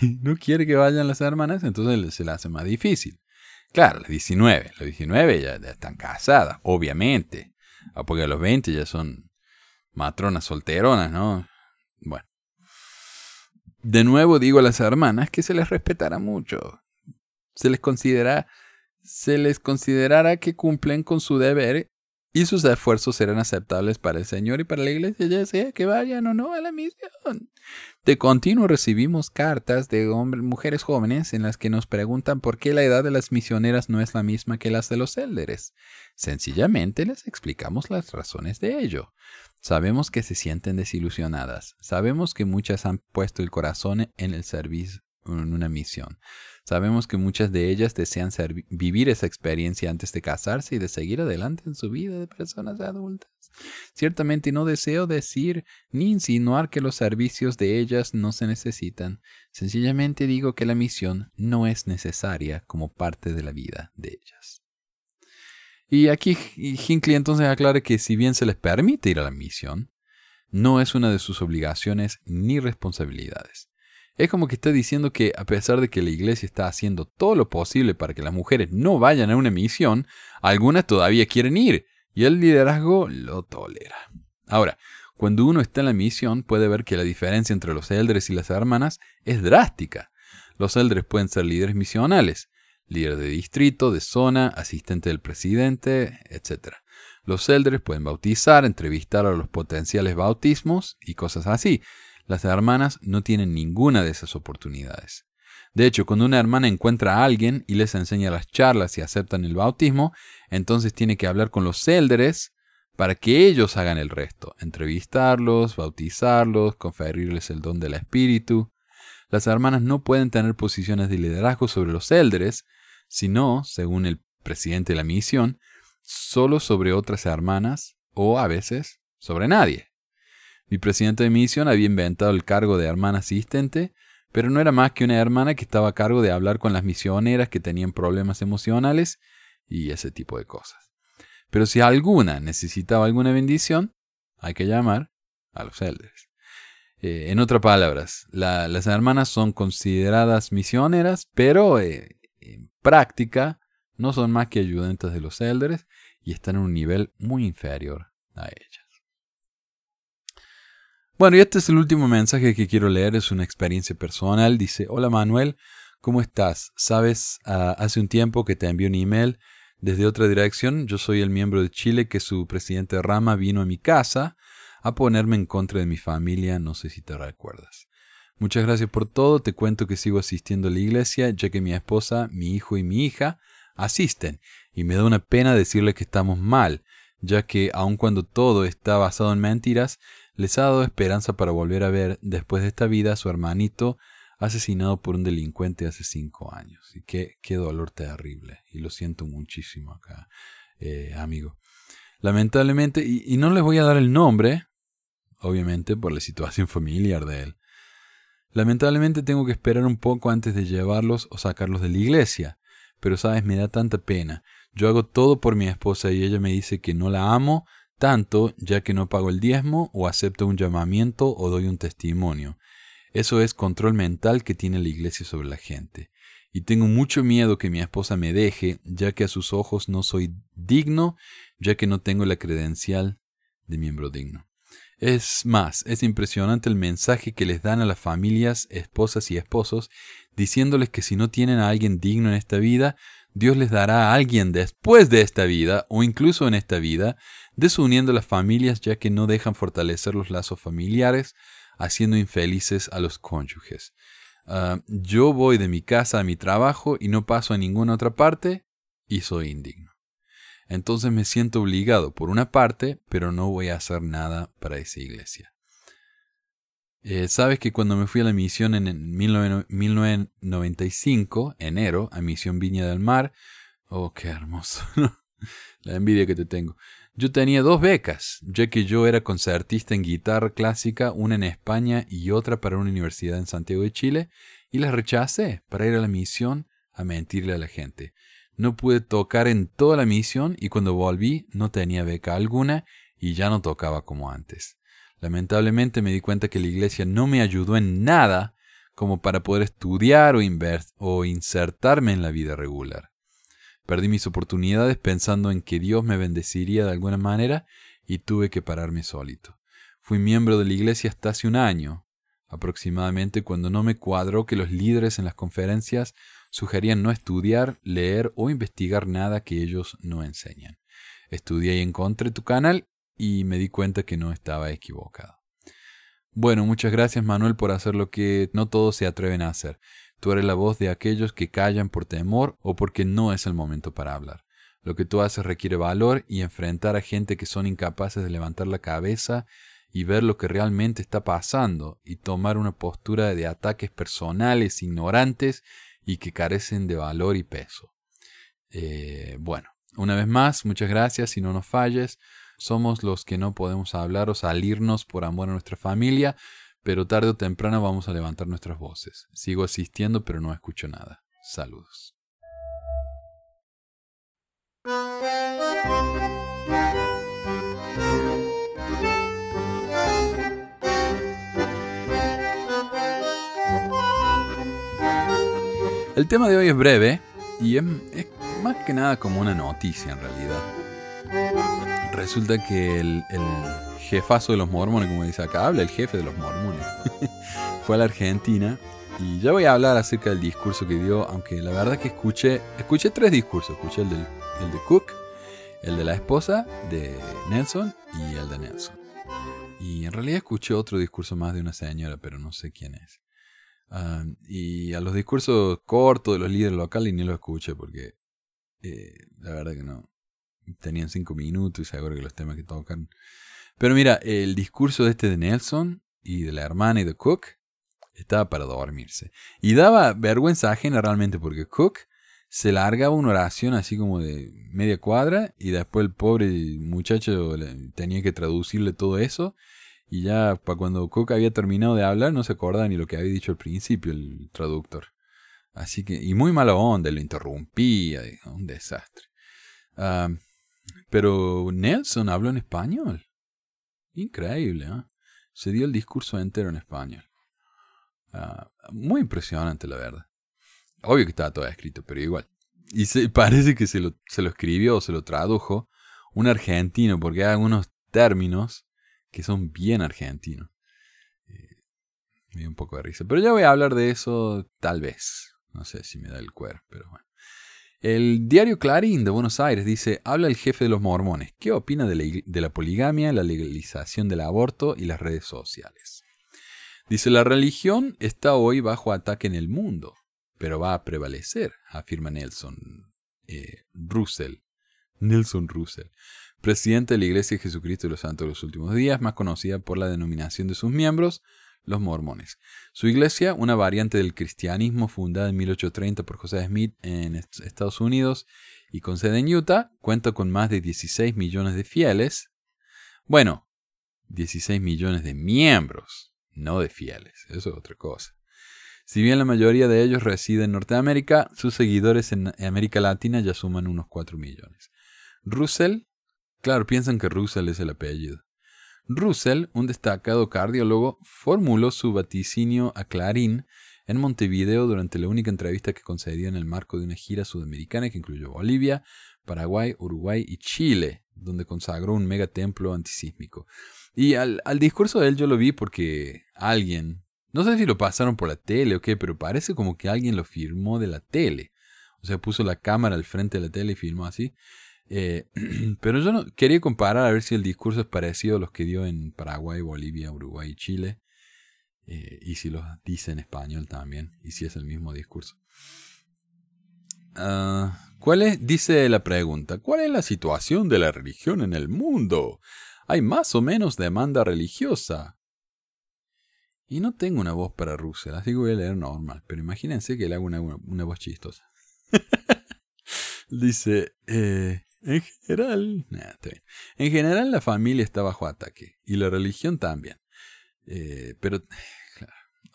no quiere que vayan las hermanas, entonces se le hace más difícil. Claro, las 19, las 19 ya, están casadas, obviamente. Ah, porque a los 20 ya son matronas solteronas, ¿no? Bueno. De nuevo digo a las hermanas que se les respetará mucho. Se les considera se les considerará que cumplen con su deber y sus esfuerzos serán aceptables para el Señor y para la iglesia, ya sea que vayan o no a la misión. De continuo recibimos cartas de hombres, mujeres jóvenes en las que nos preguntan por qué la edad de las misioneras no es la misma que las de los élderes. Sencillamente les explicamos las razones de ello. Sabemos que se sienten desilusionadas. Sabemos que muchas han puesto el corazón en el servicio en una misión. Sabemos que muchas de ellas desean vivir esa experiencia antes de casarse y de seguir adelante en su vida de personas adultas. Ciertamente no deseo decir ni insinuar que los servicios de ellas no se necesitan. Sencillamente digo que la misión no es necesaria como parte de la vida de ellas. Y aquí Hinckley entonces aclara que si bien se les permite ir a la misión, no es una de sus obligaciones ni responsabilidades. Es como que está diciendo que a pesar de que la iglesia está haciendo todo lo posible para que las mujeres no vayan a una misión, algunas todavía quieren ir y el liderazgo lo tolera. Ahora, cuando uno está en la misión puede ver que la diferencia entre los eldres y las hermanas es drástica. Los eldres pueden ser líderes misionales, líder de distrito, de zona, asistente del presidente, etc. Los eldres pueden bautizar, entrevistar a los potenciales bautismos y cosas así. Las hermanas no tienen ninguna de esas oportunidades. De hecho, cuando una hermana encuentra a alguien y les enseña las charlas y aceptan el bautismo, entonces tiene que hablar con los élderes para que ellos hagan el resto, entrevistarlos, bautizarlos, conferirles el don del Espíritu. Las hermanas no pueden tener posiciones de liderazgo sobre los élderes, sino, según el presidente de la misión, solo sobre otras hermanas o a veces sobre nadie. Mi presidente de misión había inventado el cargo de hermana asistente, pero no era más que una hermana que estaba a cargo de hablar con las misioneras que tenían problemas emocionales y ese tipo de cosas. Pero si alguna necesitaba alguna bendición, hay que llamar a los elders. Eh, en otras palabras, las hermanas son consideradas misioneras, pero eh, en práctica no son más que ayudantes de los elders y están en un nivel muy inferior a ellas. Bueno, y este es el último mensaje que quiero leer, es una experiencia personal. Dice, hola Manuel, ¿cómo estás? Sabes, ah, hace un tiempo que te envié un email desde otra dirección. Yo soy el miembro de Chile que su presidente Rama vino a mi casa a ponerme en contra de mi familia, no sé si te recuerdas. Muchas gracias por todo, te cuento que sigo asistiendo a la iglesia, ya que mi esposa, mi hijo y mi hija asisten, y me da una pena decirle que estamos mal, ya que aun cuando todo está basado en mentiras, les ha dado esperanza para volver a ver después de esta vida a su hermanito asesinado por un delincuente hace cinco años. Y qué, qué dolor terrible. Y lo siento muchísimo acá, eh, amigo. Lamentablemente, y, y no les voy a dar el nombre, obviamente por la situación familiar de él. Lamentablemente tengo que esperar un poco antes de llevarlos o sacarlos de la iglesia. Pero sabes, me da tanta pena. Yo hago todo por mi esposa y ella me dice que no la amo tanto ya que no pago el diezmo o acepto un llamamiento o doy un testimonio. Eso es control mental que tiene la iglesia sobre la gente. Y tengo mucho miedo que mi esposa me deje, ya que a sus ojos no soy digno, ya que no tengo la credencial de miembro digno. Es más, es impresionante el mensaje que les dan a las familias, esposas y esposos, diciéndoles que si no tienen a alguien digno en esta vida, Dios les dará a alguien después de esta vida o incluso en esta vida, desuniendo las familias ya que no dejan fortalecer los lazos familiares, haciendo infelices a los cónyuges. Ah, yo voy de mi casa a mi trabajo y no paso a ninguna otra parte y soy indigno. Entonces me siento obligado por una parte, pero no voy a hacer nada para esa iglesia. Eh, Sabes que cuando me fui a la misión en 1995, enero, a Misión Viña del Mar, oh, qué hermoso, la envidia que te tengo. Yo tenía dos becas, ya que yo era concertista en guitarra clásica, una en España y otra para una universidad en Santiago de Chile, y las rechacé para ir a la misión a mentirle a la gente. No pude tocar en toda la misión y cuando volví no tenía beca alguna y ya no tocaba como antes. Lamentablemente me di cuenta que la iglesia no me ayudó en nada como para poder estudiar o, o insertarme en la vida regular. Perdí mis oportunidades pensando en que Dios me bendeciría de alguna manera y tuve que pararme solito. Fui miembro de la iglesia hasta hace un año, aproximadamente cuando no me cuadró que los líderes en las conferencias sugerían no estudiar, leer o investigar nada que ellos no enseñan. Estudié y encontré tu canal y me di cuenta que no estaba equivocado. Bueno, muchas gracias Manuel por hacer lo que no todos se atreven a hacer. Tú eres la voz de aquellos que callan por temor o porque no es el momento para hablar. Lo que tú haces requiere valor y enfrentar a gente que son incapaces de levantar la cabeza y ver lo que realmente está pasando y tomar una postura de ataques personales, ignorantes y que carecen de valor y peso. Eh, bueno, una vez más, muchas gracias y no nos falles. Somos los que no podemos hablar o salirnos por amor a nuestra familia, pero tarde o temprano vamos a levantar nuestras voces. Sigo asistiendo, pero no escucho nada. Saludos. El tema de hoy es breve y es, más que nada como una noticia en realidad. Resulta que el, jefazo de los mormones, como dice acá, habla el jefe de los mormones, fue a la Argentina y ya voy a hablar acerca del discurso que dio, aunque la verdad que escuché, escuché tres discursos, escuché el, del, el de Cook, el de la esposa de Nelson y el de Nelson. Y en realidad escuché otro discurso más de una señora, pero no sé quién es. Ah, y a los discursos cortos de los líderes locales ni los escuché porque eh, la verdad que no. Tenían cinco minutos y seguro que los temas que tocan. Pero mira, el discurso de este de Nelson y de la hermana y de Cook estaba para dormirse. Y daba vergüenza ajena realmente porque Cook se largaba una oración así como de media cuadra y después el pobre muchacho tenía que traducirle todo eso y ya para cuando Cook había terminado de hablar no se acordaba ni lo que había dicho al principio el traductor. Así que, y muy mala onda, lo interrumpía, un desastre. Ah, pero Nelson habló en español. Increíble, ¿eh? Se dio el discurso entero en español. Ah, muy impresionante, la verdad. Obvio que estaba todo escrito, pero igual. Y parece que se lo, se lo escribió o se lo tradujo un argentino, porque hay algunos términos que son bien argentinos. Eh, me dio un poco de risa. Pero ya voy a hablar de eso tal vez. No sé si me da el cuero, pero bueno. El diario Clarín de Buenos Aires dice, habla el jefe de los mormones. ¿Qué opina de la, poligamia, la legalización del aborto y las redes sociales? Dice, la religión está hoy bajo ataque en el mundo, pero va a prevalecer, afirma Nelson eh, Russell. Nelson Russell presidente de la Iglesia de Jesucristo de los Santos de los Últimos Días, más conocida por la denominación de sus miembros, los mormones. Su iglesia, una variante del cristianismo fundada en 1830 por José Smith en Estados Unidos y con sede en Utah, cuenta con más de 16 millones de fieles. Bueno, 16 millones de miembros, no de fieles, eso es otra cosa. Si bien la mayoría de ellos residen en Norteamérica, sus seguidores en América Latina ya suman unos 4 millones. Russell Claro, piensan que Russell es el apellido. Russell, un destacado cardiólogo, formuló su vaticinio a Clarín en Montevideo durante la única entrevista que concedió en el marco de una gira sudamericana que incluyó Bolivia, Paraguay, Uruguay y Chile, donde consagró un megatemplo antisísmico. Y al, al, discurso de él yo lo vi porque alguien, no sé si lo pasaron por la tele o qué, pero parece como que alguien lo firmó de la tele. O sea, puso la cámara al frente de la tele y filmó así. Eh, pero yo no, quería comparar a ver si el discurso es parecido a los que dio en Paraguay, Bolivia, Uruguay y Chile. Eh, y si los dice en español también. Y si es el mismo discurso. Ah, ¿Cuál es? Dice la pregunta. ¿Cuál es la situación de la religión en el mundo? ¿Hay más o menos demanda religiosa? Y no tengo una voz para Russell, así que voy a leer normal. Pero imagínense que le hago una, una voz chistosa. Dice, eh, en general, En general la familia está bajo ataque y la religión también. Eh, pero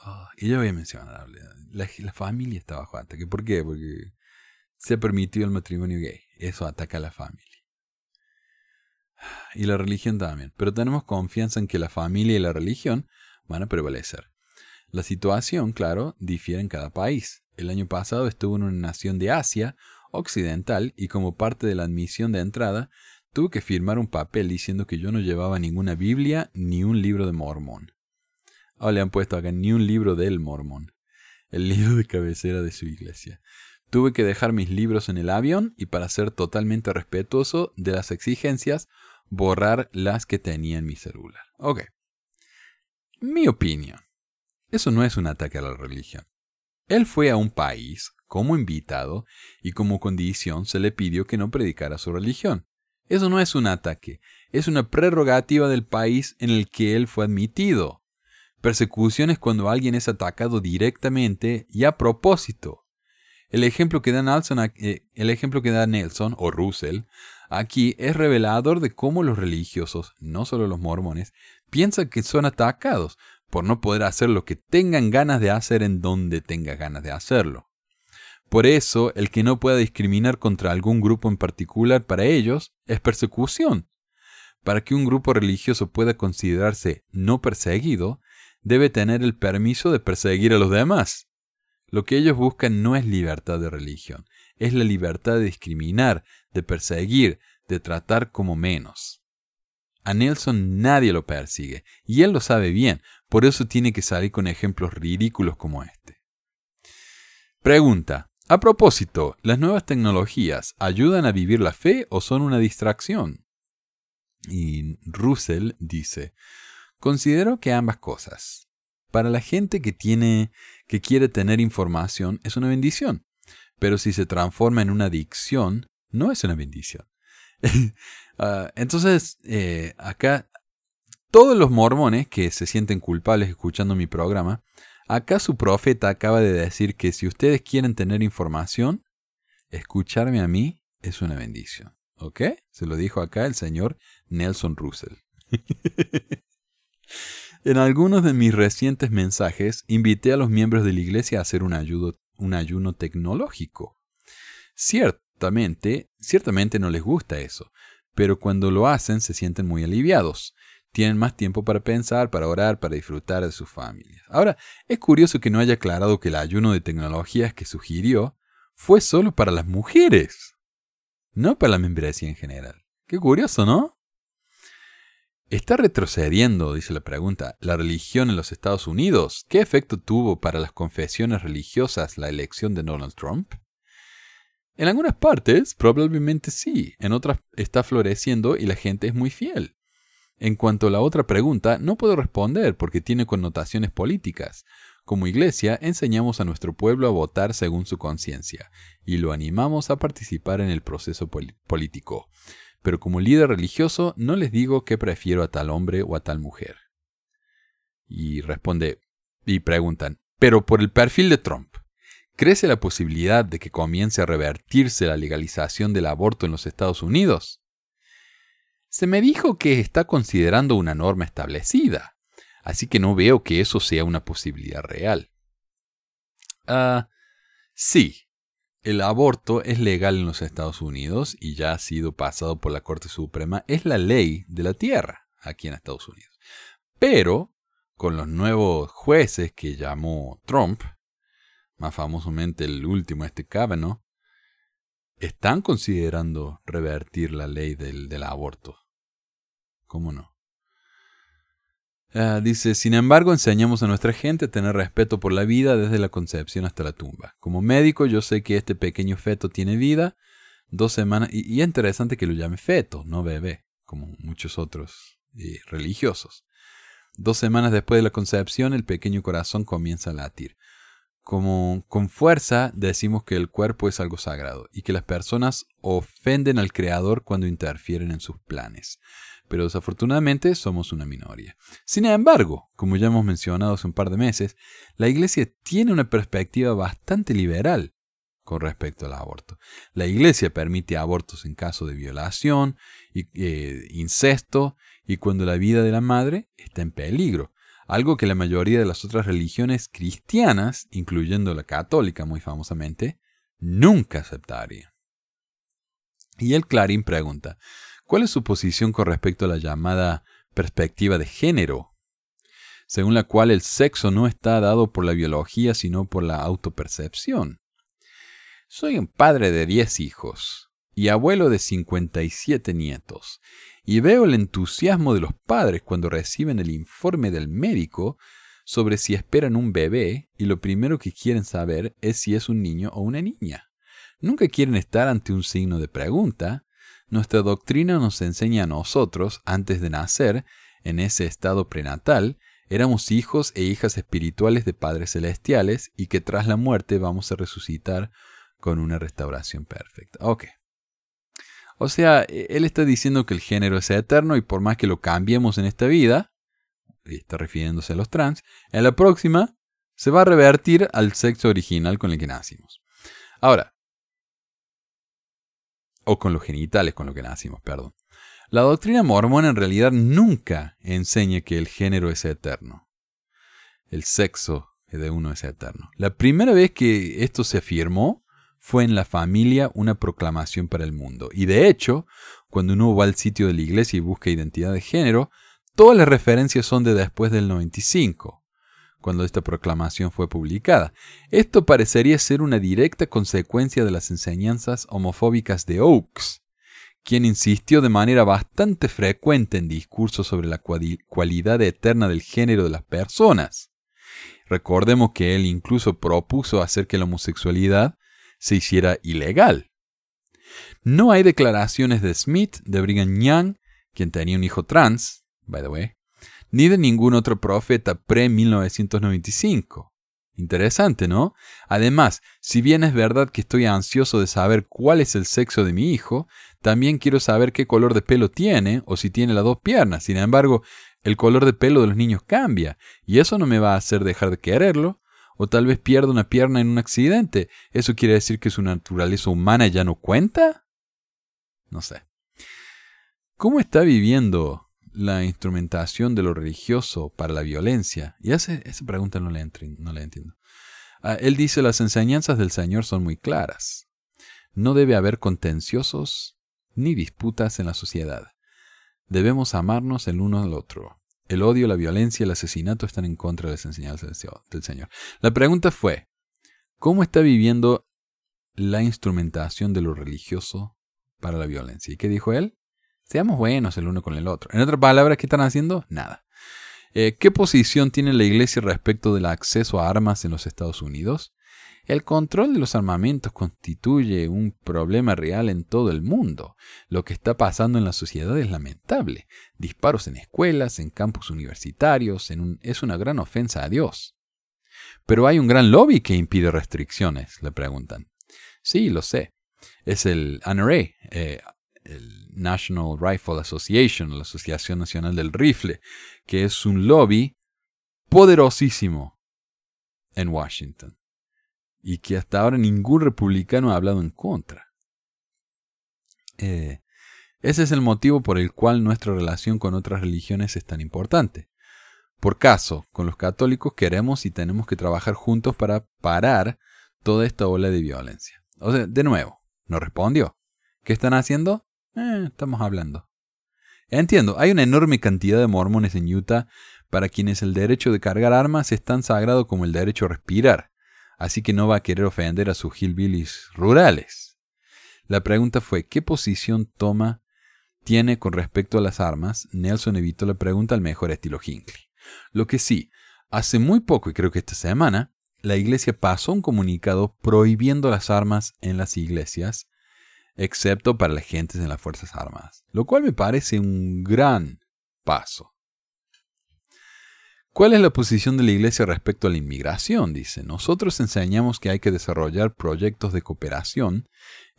Oh, y yo voy a mencionar, la, la familia está bajo ataque. ¿Por qué? Porque se ha permitido el matrimonio gay. Eso ataca a la familia. Y la religión también. Pero tenemos confianza en que la familia y la religión van a prevalecer. La situación, claro, difiere en cada país. El año pasado estuve en una nación de Asia occidental y como parte de la admisión de entrada tuve que firmar un papel diciendo que yo no llevaba ninguna Biblia ni un libro de Mormón. Ahora le han puesto acá ni un libro del Mormón, el libro de cabecera de su iglesia. Tuve que dejar mis libros en el avión y para ser totalmente respetuoso de las exigencias, borrar las que tenía en mi celular. Ok. Mi opinión. Eso no es un ataque a la religión. Él fue a un país como invitado y como condición se le pidió que no predicara su religión. Eso no es un ataque, es una prerrogativa del país en el que él fue admitido. Persecución es cuando alguien es atacado directamente y a propósito. El ejemplo que da Nelson, eh, el ejemplo que da Nelson o Russell aquí es revelador de cómo los religiosos, no solo los mormones, piensan que son atacados por no poder hacer lo que tengan ganas de hacer en donde tengan ganas de hacerlo. Por eso, el que no pueda discriminar contra algún grupo en particular para ellos es persecución. Para que un grupo religioso pueda considerarse no perseguido, debe tener el permiso de perseguir a los demás. Lo que ellos buscan no es libertad de religión, es la libertad de discriminar, de perseguir, de tratar como menos. A Nelson nadie lo persigue, y él lo sabe bien, por eso tiene que salir con ejemplos ridículos como este. Pregunta. A propósito, ¿las nuevas tecnologías ayudan a vivir la fe o son una distracción? Y Russell dice, considero que ambas cosas. Para la gente que tiene que quiere tener información es una bendición. Pero si se transforma en una adicción, no es una bendición. Ah, entonces, eh, acá, todos los mormones que se sienten culpables escuchando mi programa, acá su profeta acaba de decir que si ustedes quieren tener información, escucharme a mí es una bendición. ¿Ok? Se lo dijo acá el señor Nelson Russell. En algunos de mis recientes mensajes invité a los miembros de la iglesia a hacer un, un ayuno tecnológico. Ciertamente, ciertamente no les gusta eso, pero cuando lo hacen se sienten muy aliviados. Tienen más tiempo para pensar, para orar, para disfrutar de sus familias. Ahora, es curioso que no haya aclarado que el ayuno de tecnologías que sugirió fue solo para las mujeres, no para la membresía en general. Qué curioso, ¿no? ¿Está retrocediendo, dice la pregunta, la religión en los Estados Unidos? ¿Qué efecto tuvo para las confesiones religiosas la elección de Donald Trump? En algunas partes, probablemente sí, en otras está floreciendo y la gente es muy fiel. En cuanto a la otra pregunta, no puedo responder porque tiene connotaciones políticas. Como iglesia, enseñamos a nuestro pueblo a votar según su conciencia y lo animamos a participar en el proceso político pero como líder religioso no les digo que prefiero a tal hombre o a tal mujer. Y responde, y preguntan, pero por el perfil de Trump, ¿crece la posibilidad de que comience a revertirse la legalización del aborto en los Estados Unidos? Se me dijo que está considerando una norma establecida, así que no veo que eso sea una posibilidad real. Ah, sí, el aborto es legal en los Estados Unidos y ya ha sido pasado por la Corte Suprema. Es la ley de la tierra aquí en Estados Unidos. Pero con los nuevos jueces que llamó Trump, más famosamente el último, este Kavanaugh, están considerando revertir la ley del, del aborto. ¿Cómo no? Ah, dice, sin embargo, enseñamos a nuestra gente a tener respeto por la vida desde la concepción hasta la tumba. Como médico, yo sé que este pequeño feto tiene vida, dos semanas, y, es interesante que lo llame feto, no bebé, como muchos otros eh, religiosos. Dos semanas después de la concepción, el pequeño corazón comienza a latir. Como con fuerza decimos que el cuerpo es algo sagrado y que las personas ofenden al Creador cuando interfieren en sus planes pero desafortunadamente somos una minoría. Sin embargo, como ya hemos mencionado hace un par de meses, la Iglesia tiene una perspectiva bastante liberal con respecto al aborto. La Iglesia permite abortos en caso de violación, y, eh, incesto y cuando la vida de la madre está en peligro. Algo que la mayoría de las otras religiones cristianas, incluyendo la católica muy famosamente, nunca aceptarían. Y el Clarín pregunta, ¿cuál es su posición con respecto a la llamada perspectiva de género? Según la cual el sexo no está dado por la biología, sino por la autopercepción. Soy un padre de 10 hijos y abuelo de 57 nietos, y veo el entusiasmo de los padres cuando reciben el informe del médico sobre si esperan un bebé y lo primero que quieren saber es si es un niño o una niña. Nunca quieren estar ante un signo de pregunta. Nuestra doctrina nos enseña a nosotros, antes de nacer, en ese estado prenatal, éramos hijos e hijas espirituales de padres celestiales y que tras la muerte vamos a resucitar con una restauración perfecta. Ok. O sea, e, él está diciendo que el género es eterno y por más que lo cambiemos en esta vida, y está refiriéndose a los trans, en la próxima se va a revertir al sexo original con el que nacimos. Ahora, o con los genitales con los que nacimos, perdón. La doctrina mormona en realidad nunca enseña que el género es eterno. El sexo de uno es eterno. La primera vez que esto se afirmó fue en la familia una proclamación para el mundo. Y de hecho, cuando uno va al sitio de la iglesia y busca identidad de género, todas las referencias son de después del 95, cuando esta proclamación fue publicada. Esto parecería ser una directa consecuencia de las enseñanzas homofóbicas de Oakes, quien insistió de manera bastante frecuente en discursos sobre la cualidad eterna del género de las personas. Recordemos que él incluso propuso hacer que la homosexualidad se hiciera ilegal. No hay declaraciones de Smith, de Brigham Young, quien tenía un hijo trans, by the way, ni de ningún otro profeta pre-1995. Interesante, ¿no? Además, si bien es verdad que estoy ansioso de saber cuál es el sexo de mi hijo, también quiero saber qué color de pelo tiene o si tiene las dos piernas. Sin embargo, el color de pelo de los niños cambia, y eso no me va a hacer dejar de quererlo, o tal vez pierda una pierna en un accidente. ¿Eso quiere decir que su naturaleza humana ya no cuenta? No sé. ¿Cómo está viviendo la instrumentación de lo religioso para la violencia? Y esa pregunta no la, entiendo. Ah, él dice, las enseñanzas del Señor son muy claras. No debe haber contenciosos ni disputas en la sociedad. Debemos amarnos el uno al otro. El odio, la violencia el asesinato están en contra de las enseñanzas del Señor. La pregunta fue, ¿cómo está viviendo la instrumentación de lo religioso para la violencia? ¿Y qué dijo él? Seamos buenos el uno con el otro. En otras palabras, ¿qué están haciendo? Nada. Eh, ¿Qué posición tiene la Iglesia respecto del acceso a armas en los Estados Unidos? El control de los armamentos constituye un problema real en todo el mundo. Lo que está pasando en la sociedad es lamentable. Disparos en escuelas, en campus universitarios, es una gran ofensa a Dios. Pero hay un gran lobby que impide restricciones, le preguntan. Sí, lo sé. Es el NRA, eh, el National Rifle Association, la Asociación Nacional del Rifle, que es un lobby poderosísimo en Washington y que hasta ahora ningún republicano ha hablado en contra. Eh, ese es el motivo por el cual nuestra relación con otras religiones es tan importante. Por caso, con los católicos queremos y tenemos que trabajar juntos para parar toda esta ola de violencia. O sea, de nuevo, no respondió. ¿Qué están haciendo? Eh, estamos hablando. Entiendo, hay una enorme cantidad de mormones en Utah para quienes el derecho de cargar armas es tan sagrado como el derecho a respirar así que no va a querer ofender a sus hillbillies rurales. La pregunta fue, ¿qué posición toma tiene con respecto a las armas? Nelson evitó la pregunta al mejor estilo Hinckley. Lo que sí, hace muy poco, y creo que esta semana, la iglesia pasó un comunicado prohibiendo las armas en las iglesias, excepto para las gentes en las Fuerzas Armadas, lo cual me parece un gran paso. ¿Cuál es la posición de la Iglesia respecto a la inmigración? Dice, nosotros enseñamos que hay que desarrollar proyectos de cooperación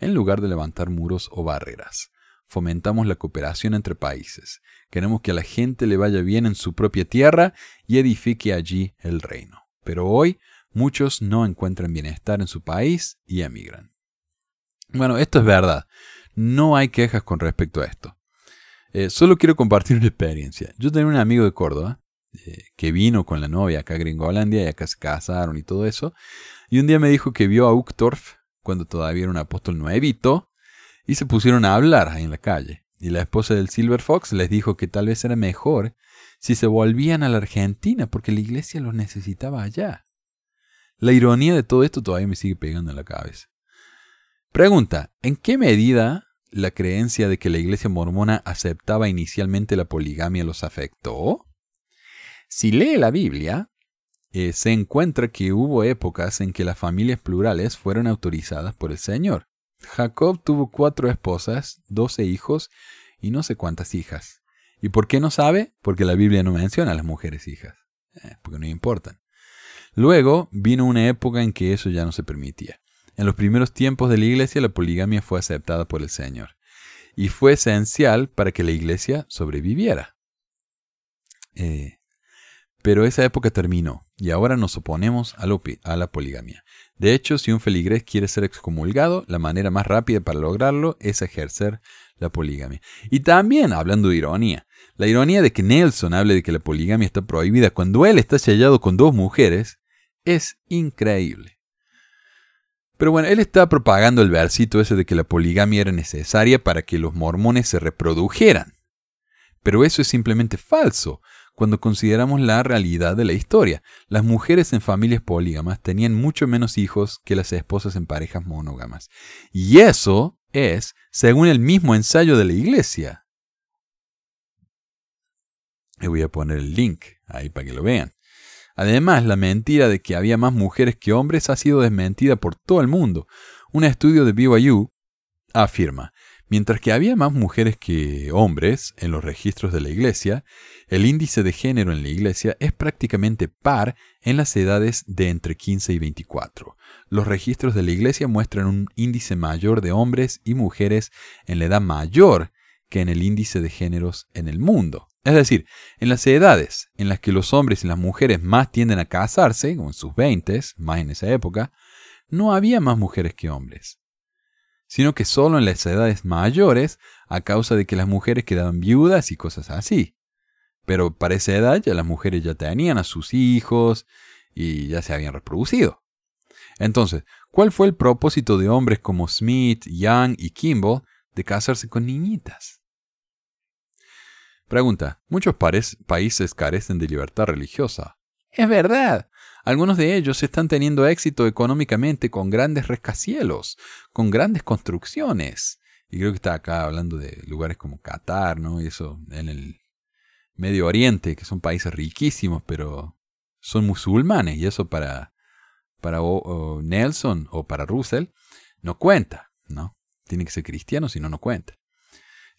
en lugar de levantar muros o barreras. Fomentamos la cooperación entre países. Queremos que a la gente le vaya bien en su propia tierra y edifique allí el reino. Pero hoy muchos no encuentran bienestar en su país y emigran. Bueno, esto es verdad. No hay quejas con respecto a esto. Eh, solo quiero compartir una experiencia. Yo tenía un amigo de Córdoba eh, que vino con la novia acá a Gringolandia y acá se casaron y todo eso. Y un día me dijo que vio a Uchtdorf cuando todavía era un apóstol nuevito y se pusieron a hablar ahí en la calle. Y la esposa del Silver Fox les dijo que tal vez era mejor si se volvían a la Argentina porque la iglesia los necesitaba allá. La ironía de todo esto todavía me sigue pegando en la cabeza. Pregunta, ¿en qué medida la creencia de que la iglesia mormona aceptaba inicialmente la poligamia los afectó? Si lee la Biblia, eh, se encuentra que hubo épocas en que las familias plurales fueron autorizadas por el Señor. Jacob tuvo cuatro esposas, doce hijos y no sé cuántas hijas. ¿Y por qué no sabe? Porque la Biblia no menciona a las mujeres hijas, eh, porque no importan. Luego vino una época en que eso ya no se permitía. En los primeros tiempos de la iglesia la poligamia fue aceptada por el Señor y fue esencial para que la iglesia sobreviviera. Eh, pero esa época terminó y ahora nos oponemos a, la poligamia. De hecho, si un feligrés quiere ser excomulgado, la manera más rápida para lograrlo es ejercer la poligamia. Y también, hablando de ironía, la ironía de que Nelson hable de que la poligamia está prohibida cuando él está sellado con dos mujeres es increíble. Pero bueno, él está propagando el versito ese de que la poligamia era necesaria para que los mormones se reprodujeran. Pero eso es simplemente falso cuando consideramos la realidad de la historia. Las mujeres en familias polígamas tenían mucho menos hijos que las esposas en parejas monógamas. Y eso es según el mismo ensayo de la iglesia. Le voy a poner el link ahí para que lo vean. Además, la mentira de que había más mujeres que hombres ha sido desmentida por todo el mundo. Un estudio de BYU afirma, mientras que había más mujeres que hombres en los registros de la iglesia, el índice de género en la iglesia es prácticamente par en las edades de entre 15 y 24. Los registros de la iglesia muestran un índice mayor de hombres y mujeres en la edad mayor que en el índice de géneros en el mundo. Es decir, en las edades en las que los hombres y las mujeres más tienden a casarse, como en sus 20, más en esa época, no había más mujeres que hombres, sino que solo en las edades mayores a causa de que las mujeres quedaban viudas y cosas así. Pero para esa edad ya las mujeres ya tenían a sus hijos y ya se habían reproducido. Entonces, ¿cuál fue el propósito de hombres como Smith, Young y Kimball de casarse con niñitas? Pregunta, muchos países carecen de libertad religiosa. Es verdad. Algunos de ellos están teniendo éxito económicamente con grandes rascacielos, con grandes construcciones. Y creo que está acá hablando de lugares como Qatar, ¿no? Y eso en el Medio Oriente, que son países riquísimos, pero son musulmanes. Y eso para, para Nelson o para Russell no cuenta, ¿no? Tiene que ser cristiano, si no, no cuenta.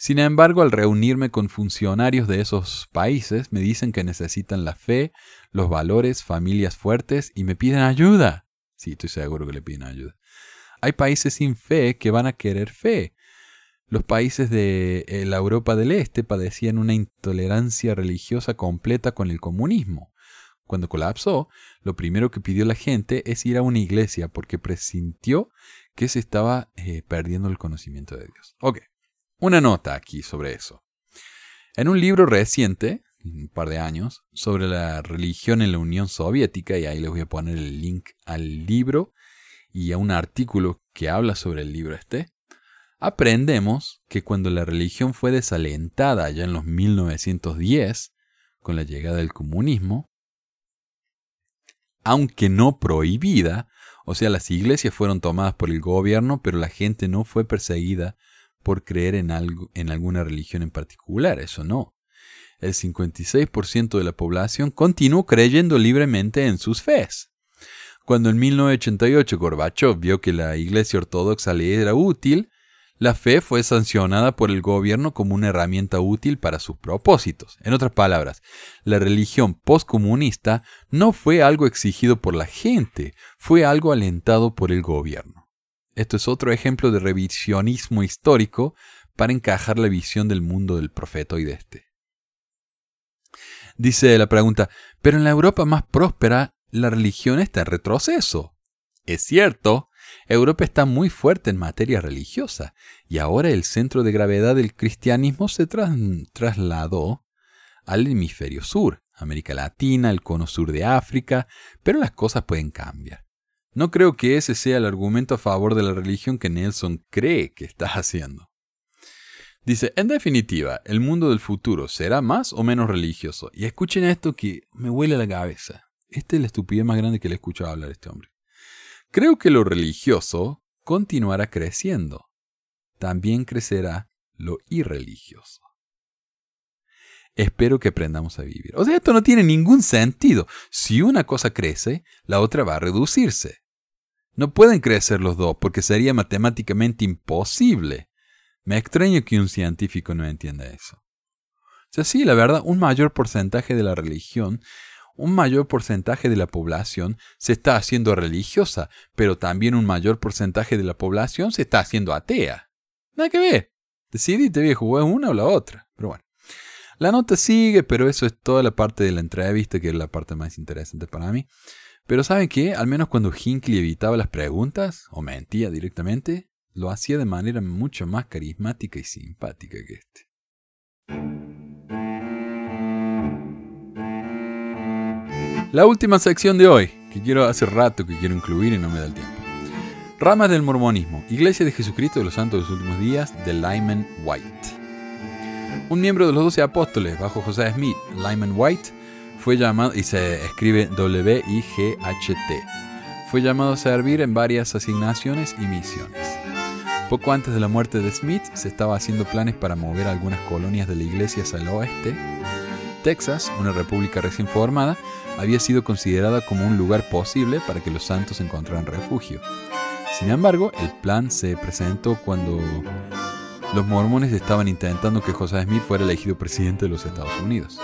Sin embargo, al reunirme con funcionarios de esos países, me dicen que necesitan la fe, los valores, familias fuertes y me piden ayuda. Sí, estoy seguro que le piden ayuda. Hay países sin fe que van a querer fe. Los países de eh, la Europa del Este padecían una intolerancia religiosa completa con el comunismo. Cuando colapsó, lo primero que pidió la gente es ir a una iglesia porque presintió que se estaba eh, perdiendo el conocimiento de Dios. Ok, una nota aquí sobre eso. En un libro reciente, un par de años, sobre la religión en la Unión Soviética, y ahí les voy a poner el link al libro y a un artículo que habla sobre el libro este, aprendemos que cuando la religión fue desalentada ya en los 1910, con la llegada del comunismo, aunque no prohibida, o sea, las iglesias fueron tomadas por el gobierno, pero la gente no fue perseguida por creer en, algo, en alguna religión en particular, eso no. El 56% de la población continuó creyendo libremente en sus fes. Cuando en 1988 Gorbachev vio que la Iglesia Ortodoxa le era útil, la fe fue sancionada por el gobierno como una herramienta útil para sus propósitos. En otras palabras, la religión postcomunista no fue algo exigido por la gente, fue algo alentado por el gobierno. Esto es otro ejemplo de revisionismo histórico para encajar la visión del mundo del profeta y de este. Dice la pregunta, pero en la Europa más próspera la religión está en retroceso. Es cierto, Europa está muy fuerte en materia religiosa y ahora el centro de gravedad del cristianismo se trasladó al hemisferio sur, América Latina, el cono sur de África, pero las cosas pueden cambiar. No creo que ese sea el argumento a favor de la religión que Nelson cree que está haciendo. Dice, en definitiva, el mundo del futuro será más o menos religioso. Y escuchen esto que me huele la cabeza. Esta es la estupidez más grande que le he escuchado hablar a este hombre. Creo que lo religioso continuará creciendo. También crecerá lo irreligioso. Espero que aprendamos a vivir. O sea, esto no tiene ningún sentido. Si una cosa crece, la otra va a reducirse. No pueden crecer los dos porque sería matemáticamente imposible. Me extraña que un científico no entienda eso. O sea, sí, la verdad, un mayor porcentaje de la religión, un mayor porcentaje de la población se está haciendo religiosa, pero también un mayor porcentaje de la población se está haciendo atea. Nada que ver. Decidite, viejo, es una o la otra. Pero bueno. La nota sigue, pero eso es toda la parte de la entrevista, que es la parte más interesante para mí. Pero ¿saben qué? Al menos cuando Hinckley evitaba las preguntas, o mentía directamente, lo hacía de manera mucho más carismática y simpática que este. La última sección de hoy, que quiero hace rato que quiero incluir y no me da el tiempo. Ramas del mormonismo, Iglesia de Jesucristo de los Santos de los Últimos Días, de Lyman White. Un miembro de los doce apóstoles, bajo José Smith, Lyman White, fue llamado, y se escribe W-I-G-H-T, fue llamado a servir en varias asignaciones y misiones. Poco antes de la muerte de Smith, se estaba haciendo planes para mover algunas colonias de la iglesia hacia el oeste. Texas, una república recién formada, había sido considerada como un lugar posible para que los santos encontraran refugio. Sin embargo, el plan se presentó cuando los mormones estaban intentando que José Smith fuera elegido presidente de los Estados Unidos.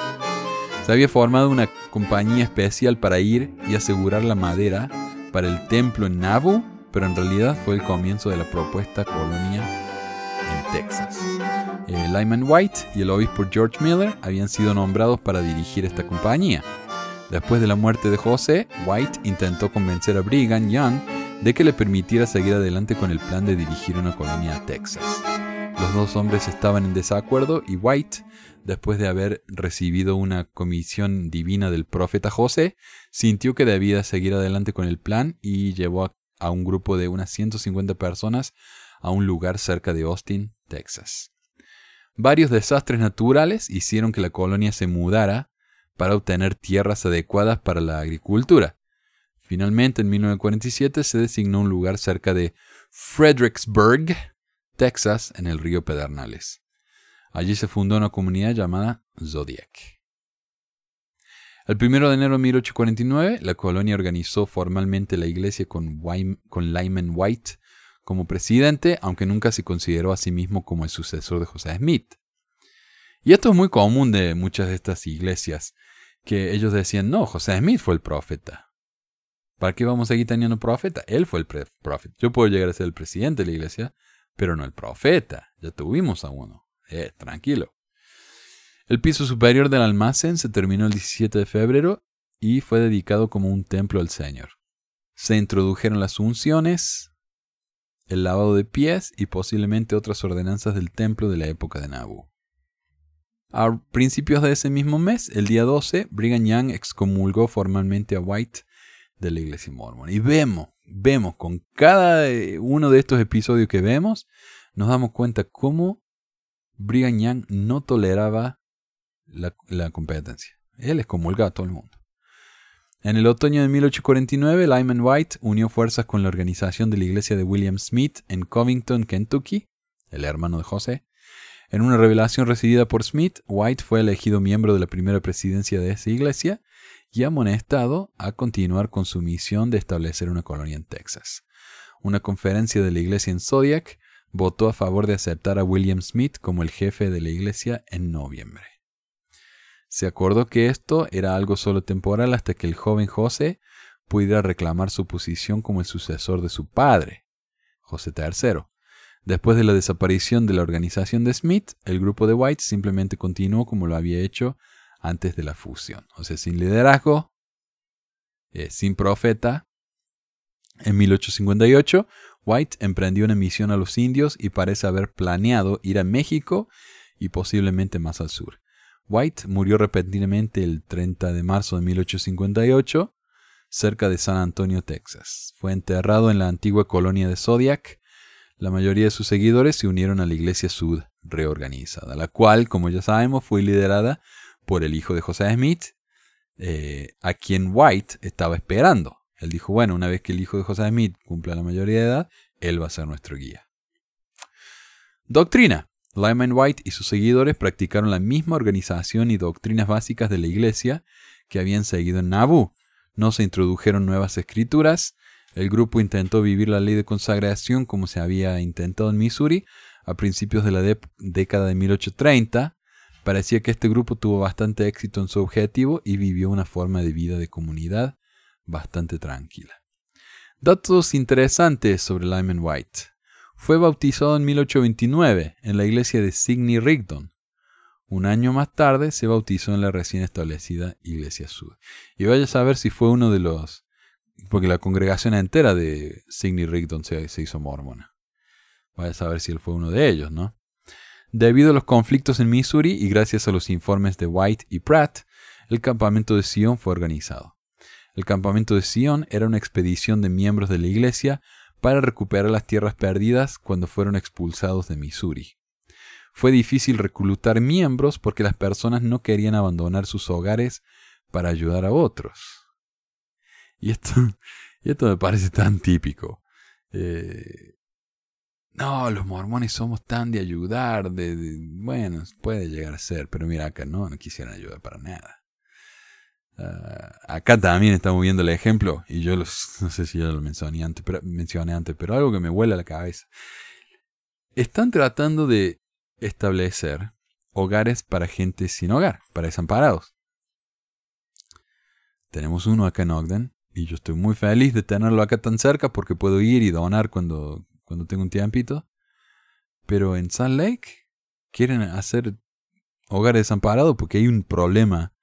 Se había formado una compañía especial para ir y asegurar la madera para el templo en Nauvoo, pero en realidad fue el comienzo de la propuesta colonia en Texas. Eh, Lyman White y el obispo George Miller habían sido nombrados para dirigir esta compañía. Después de la muerte de José, White intentó convencer a Brigham Young de que le permitiera seguir adelante con el plan de dirigir una colonia a Texas. Los dos hombres estaban en desacuerdo y White después de haber recibido una comisión divina del profeta José, sintió que debía seguir adelante con el plan y llevó a, un grupo de unas 150 personas a un lugar cerca de Austin, Texas. Varios desastres naturales hicieron que la colonia se mudara para obtener tierras adecuadas para la agricultura. Finalmente, en 1947 se designó un lugar cerca de Fredericksburg, Texas, en el río Pedernales. Allí se fundó una comunidad llamada Zodiac. El 1 de enero de 1849, la colonia organizó formalmente la iglesia con, Lyman White como presidente, aunque nunca se consideró a sí mismo como el sucesor de José Smith. Y esto es muy común de muchas de estas iglesias, que ellos decían, no, José Smith fue el profeta. ¿Para qué vamos a seguir teniendo profeta? Él fue el profeta. Yo puedo llegar a ser el presidente de la iglesia, pero no el profeta. Ya tuvimos a uno. Eh, tranquilo. El piso superior del almacén se terminó el 17 de febrero y fue dedicado como un templo al Señor. Se introdujeron las unciones, el lavado de pies y posiblemente otras ordenanzas del templo de la época de Nabu. A principios de ese mismo mes, el día 12, Brigham Young excomulgó formalmente a White de la iglesia mormon. Y vemos, vemos con cada uno de estos episodios que vemos, nos damos cuenta cómo Brigham Young no toleraba la, competencia. Él excomulgaba a todo el mundo. En el otoño de 1849, Lyman White unió fuerzas con la organización de la iglesia de William Smith en Covington, Kentucky, el hermano de José. En una revelación recibida por Smith, White fue elegido miembro de la primera presidencia de esa iglesia y amonestado a continuar con su misión de establecer una colonia en Texas. Una conferencia de la iglesia en Zodiac votó a favor de aceptar a William Smith como el jefe de la iglesia en noviembre. Se acordó que esto era algo solo temporal hasta que el joven José pudiera reclamar su posición como el sucesor de su padre, José III. Después de la desaparición de la organización de Smith, el grupo de White simplemente continuó como lo había hecho antes de la fusión. O sea, sin liderazgo, eh, sin profeta. En 1858, White emprendió una misión a los indios y parece haber planeado ir a México y posiblemente más al sur. White murió repentinamente el 30 de marzo de 1858 cerca de San Antonio, Texas. Fue enterrado en la antigua colonia de Zodiac. La mayoría de sus seguidores se unieron a la Iglesia Sud reorganizada, la cual, como ya sabemos, fue liderada por el hijo de José Smith, eh, a quien White estaba esperando. Él dijo, bueno, una vez que el hijo de José Smith cumpla la mayoría de edad, él va a ser nuestro guía. Doctrina. Lyman White y sus seguidores practicaron la misma organización y doctrinas básicas de la iglesia que habían seguido en Nauvoo. No se introdujeron nuevas escrituras. El grupo intentó vivir la ley de consagración como se había intentado en Missouri a principios de la década de 1830. Parecía que este grupo tuvo bastante éxito en su objetivo y vivió una forma de vida de comunidad bastante tranquila. Datos interesantes sobre Lyman White. Fue bautizado en 1829 en la iglesia de Sidney Rigdon. Un año más tarde se bautizó en la recién establecida Iglesia Sud. Y vaya a saber si fue uno de los... Porque la congregación entera de Sidney Rigdon se, se hizo mormona. Vaya a saber si él fue uno de ellos, ¿no? Debido a los conflictos en Missouri y gracias a los informes de White y Pratt, el campamento de Sion fue organizado. El campamento de Sion era una expedición de miembros de la iglesia para recuperar las tierras perdidas cuando fueron expulsados de Missouri. Fue difícil reclutar miembros porque las personas no querían abandonar sus hogares para ayudar a otros. Y esto, esto me parece tan típico. Eh, no, los mormones somos tan de ayudar, de, bueno, puede llegar a ser, pero mira acá no, no quisieran ayudar para nada. Ah, acá también estamos viendo el ejemplo, y yo no sé si ya lo mencioné antes, pero, mencioné antes, pero algo que me vuela la cabeza. Están tratando de establecer hogares para gente sin hogar, para desamparados. Tenemos uno acá en Ogden, y yo estoy muy feliz de tenerlo acá tan cerca porque puedo ir y donar cuando, cuando tengo un tiempito. Pero en Salt Lake quieren hacer hogares desamparados porque hay un problema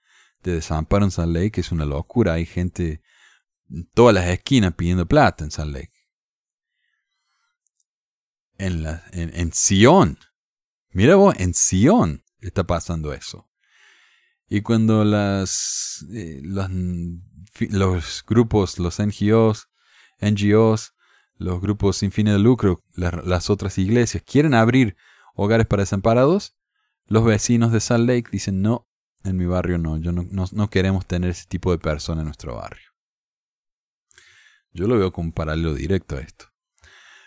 de desamparo en Salt Lake, es una locura. Hay gente en todas las esquinas pidiendo plata en Salt Lake. En, la, en, Sion. Mira vos, en Sion está pasando eso. Y cuando las, eh, los, grupos, los NGOs, NGOs, los grupos sin fines de lucro, las otras iglesias quieren abrir hogares para desamparados, los vecinos de Salt Lake dicen no, en mi barrio no, yo no, queremos tener ese tipo de persona en nuestro barrio. Yo lo veo como un paralelo directo a esto.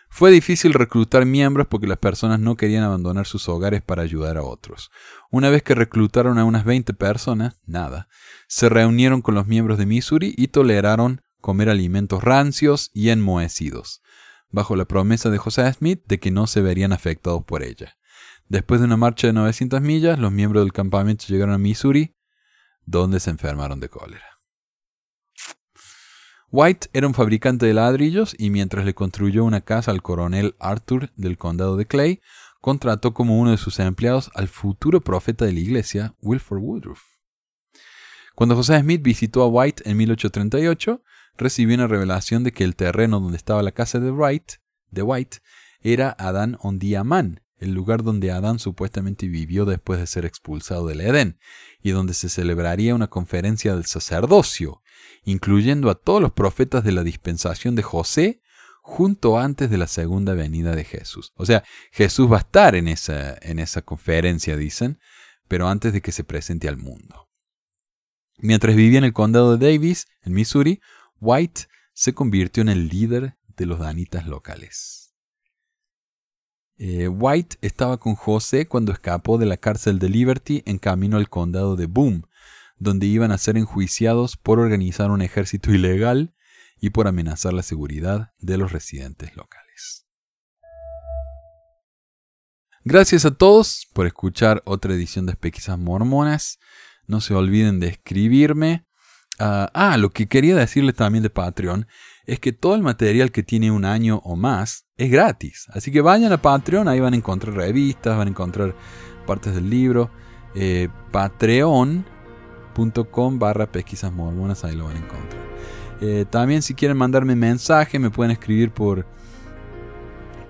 Fue difícil reclutar miembros porque las personas no querían abandonar sus hogares para ayudar a otros. Una vez que reclutaron a unas 20 personas, nada, se reunieron con los miembros de Missouri y toleraron comer alimentos rancios y enmohecidos, bajo la promesa de José Smith de que no se verían afectados por ella. Después de una marcha de 900 millas, los miembros del campamento llegaron a Missouri, donde se enfermaron de cólera. White era un fabricante de ladrillos y mientras le construyó una casa al coronel Arthur del condado de Clay, contrató como uno de sus empleados al futuro profeta de la iglesia, Wilford Woodruff. Cuando José Smith visitó a White en 1838, recibió una revelación de que el terreno donde estaba la casa de, White, de White era Adán Ondiaman, el lugar donde Adán supuestamente vivió después de ser expulsado del Edén, y donde se celebraría una conferencia del sacerdocio, incluyendo a todos los profetas de la dispensación de José, junto antes de la segunda venida de Jesús. O sea, Jesús va a estar en esa, en esa conferencia, dicen, pero antes de que se presente al mundo. Mientras vivía en el condado de Davis, en Missouri, White se convirtió en el líder de los danitas locales. Eh, White estaba con José cuando escapó de la cárcel de Liberty en camino al condado de Boom, donde iban a ser enjuiciados por organizar un ejército ilegal y por amenazar la seguridad de los residentes locales. Gracias a todos por escuchar otra edición de Espequizas Mormonas. No se olviden de escribirme. Ah, ah lo que quería decirles también de Patreon es que todo el material que tiene un año o más es gratis. Así que vayan a Patreon, ahí van a encontrar revistas, van a encontrar partes del libro. Eh, Patreon.com barra pesquisas mormonas, ahí lo van a encontrar. Eh, también si quieren mandarme mensaje, me pueden escribir por,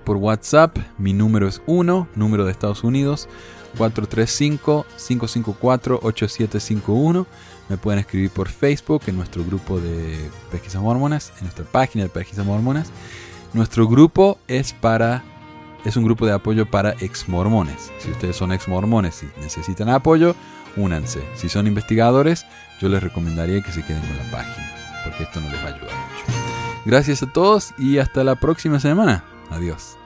por WhatsApp. Mi número es 1, número de Estados Unidos, 435-554-8751. Me pueden escribir por Facebook en nuestro grupo de pesquisas mormonas, en nuestra página de pesquisas mormonas. Nuestro grupo es para es un grupo de apoyo para ex mormones. Si ustedes son ex mormones y necesitan apoyo, únanse. Si son investigadores, yo les recomendaría que se queden con la página, porque esto no les va a ayudar mucho. Gracias a todos y hasta la próxima semana. Adiós.